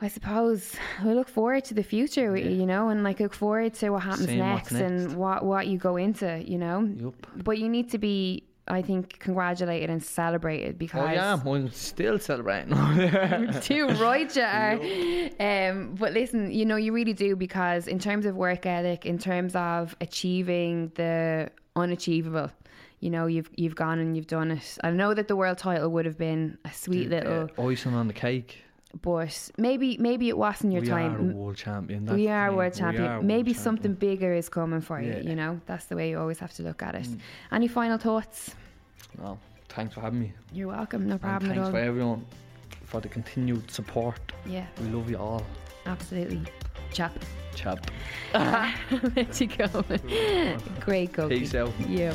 I suppose, we look forward to the future, you know, and like look forward to what happens Seeing next, and what, what you go into, you know. Yup. But you need to be, I think, congratulated and celebrated because. Oh yeah, I'm still celebrating. too right you are. Um, but listen, you know, you really do because in terms of work ethic, in terms of achieving the unachievable, you know, you've you've gone and you've done it. I know that the world title would have been a sweet little, uh, icing on the cake. But maybe maybe it wasn't your we time. are world champion. That's we are world champion. are Maybe world something champion. bigger is coming for you. Yeah. Mm. You know, that's the way you always have to look at it. Any final thoughts? No, thanks for having me. You're welcome. No And problem at thanks all. for everyone for the continued support. Yeah, We love you all. absolutely. Chap. Chap. Let you go. Craig Coakley. Peace out. Yeah.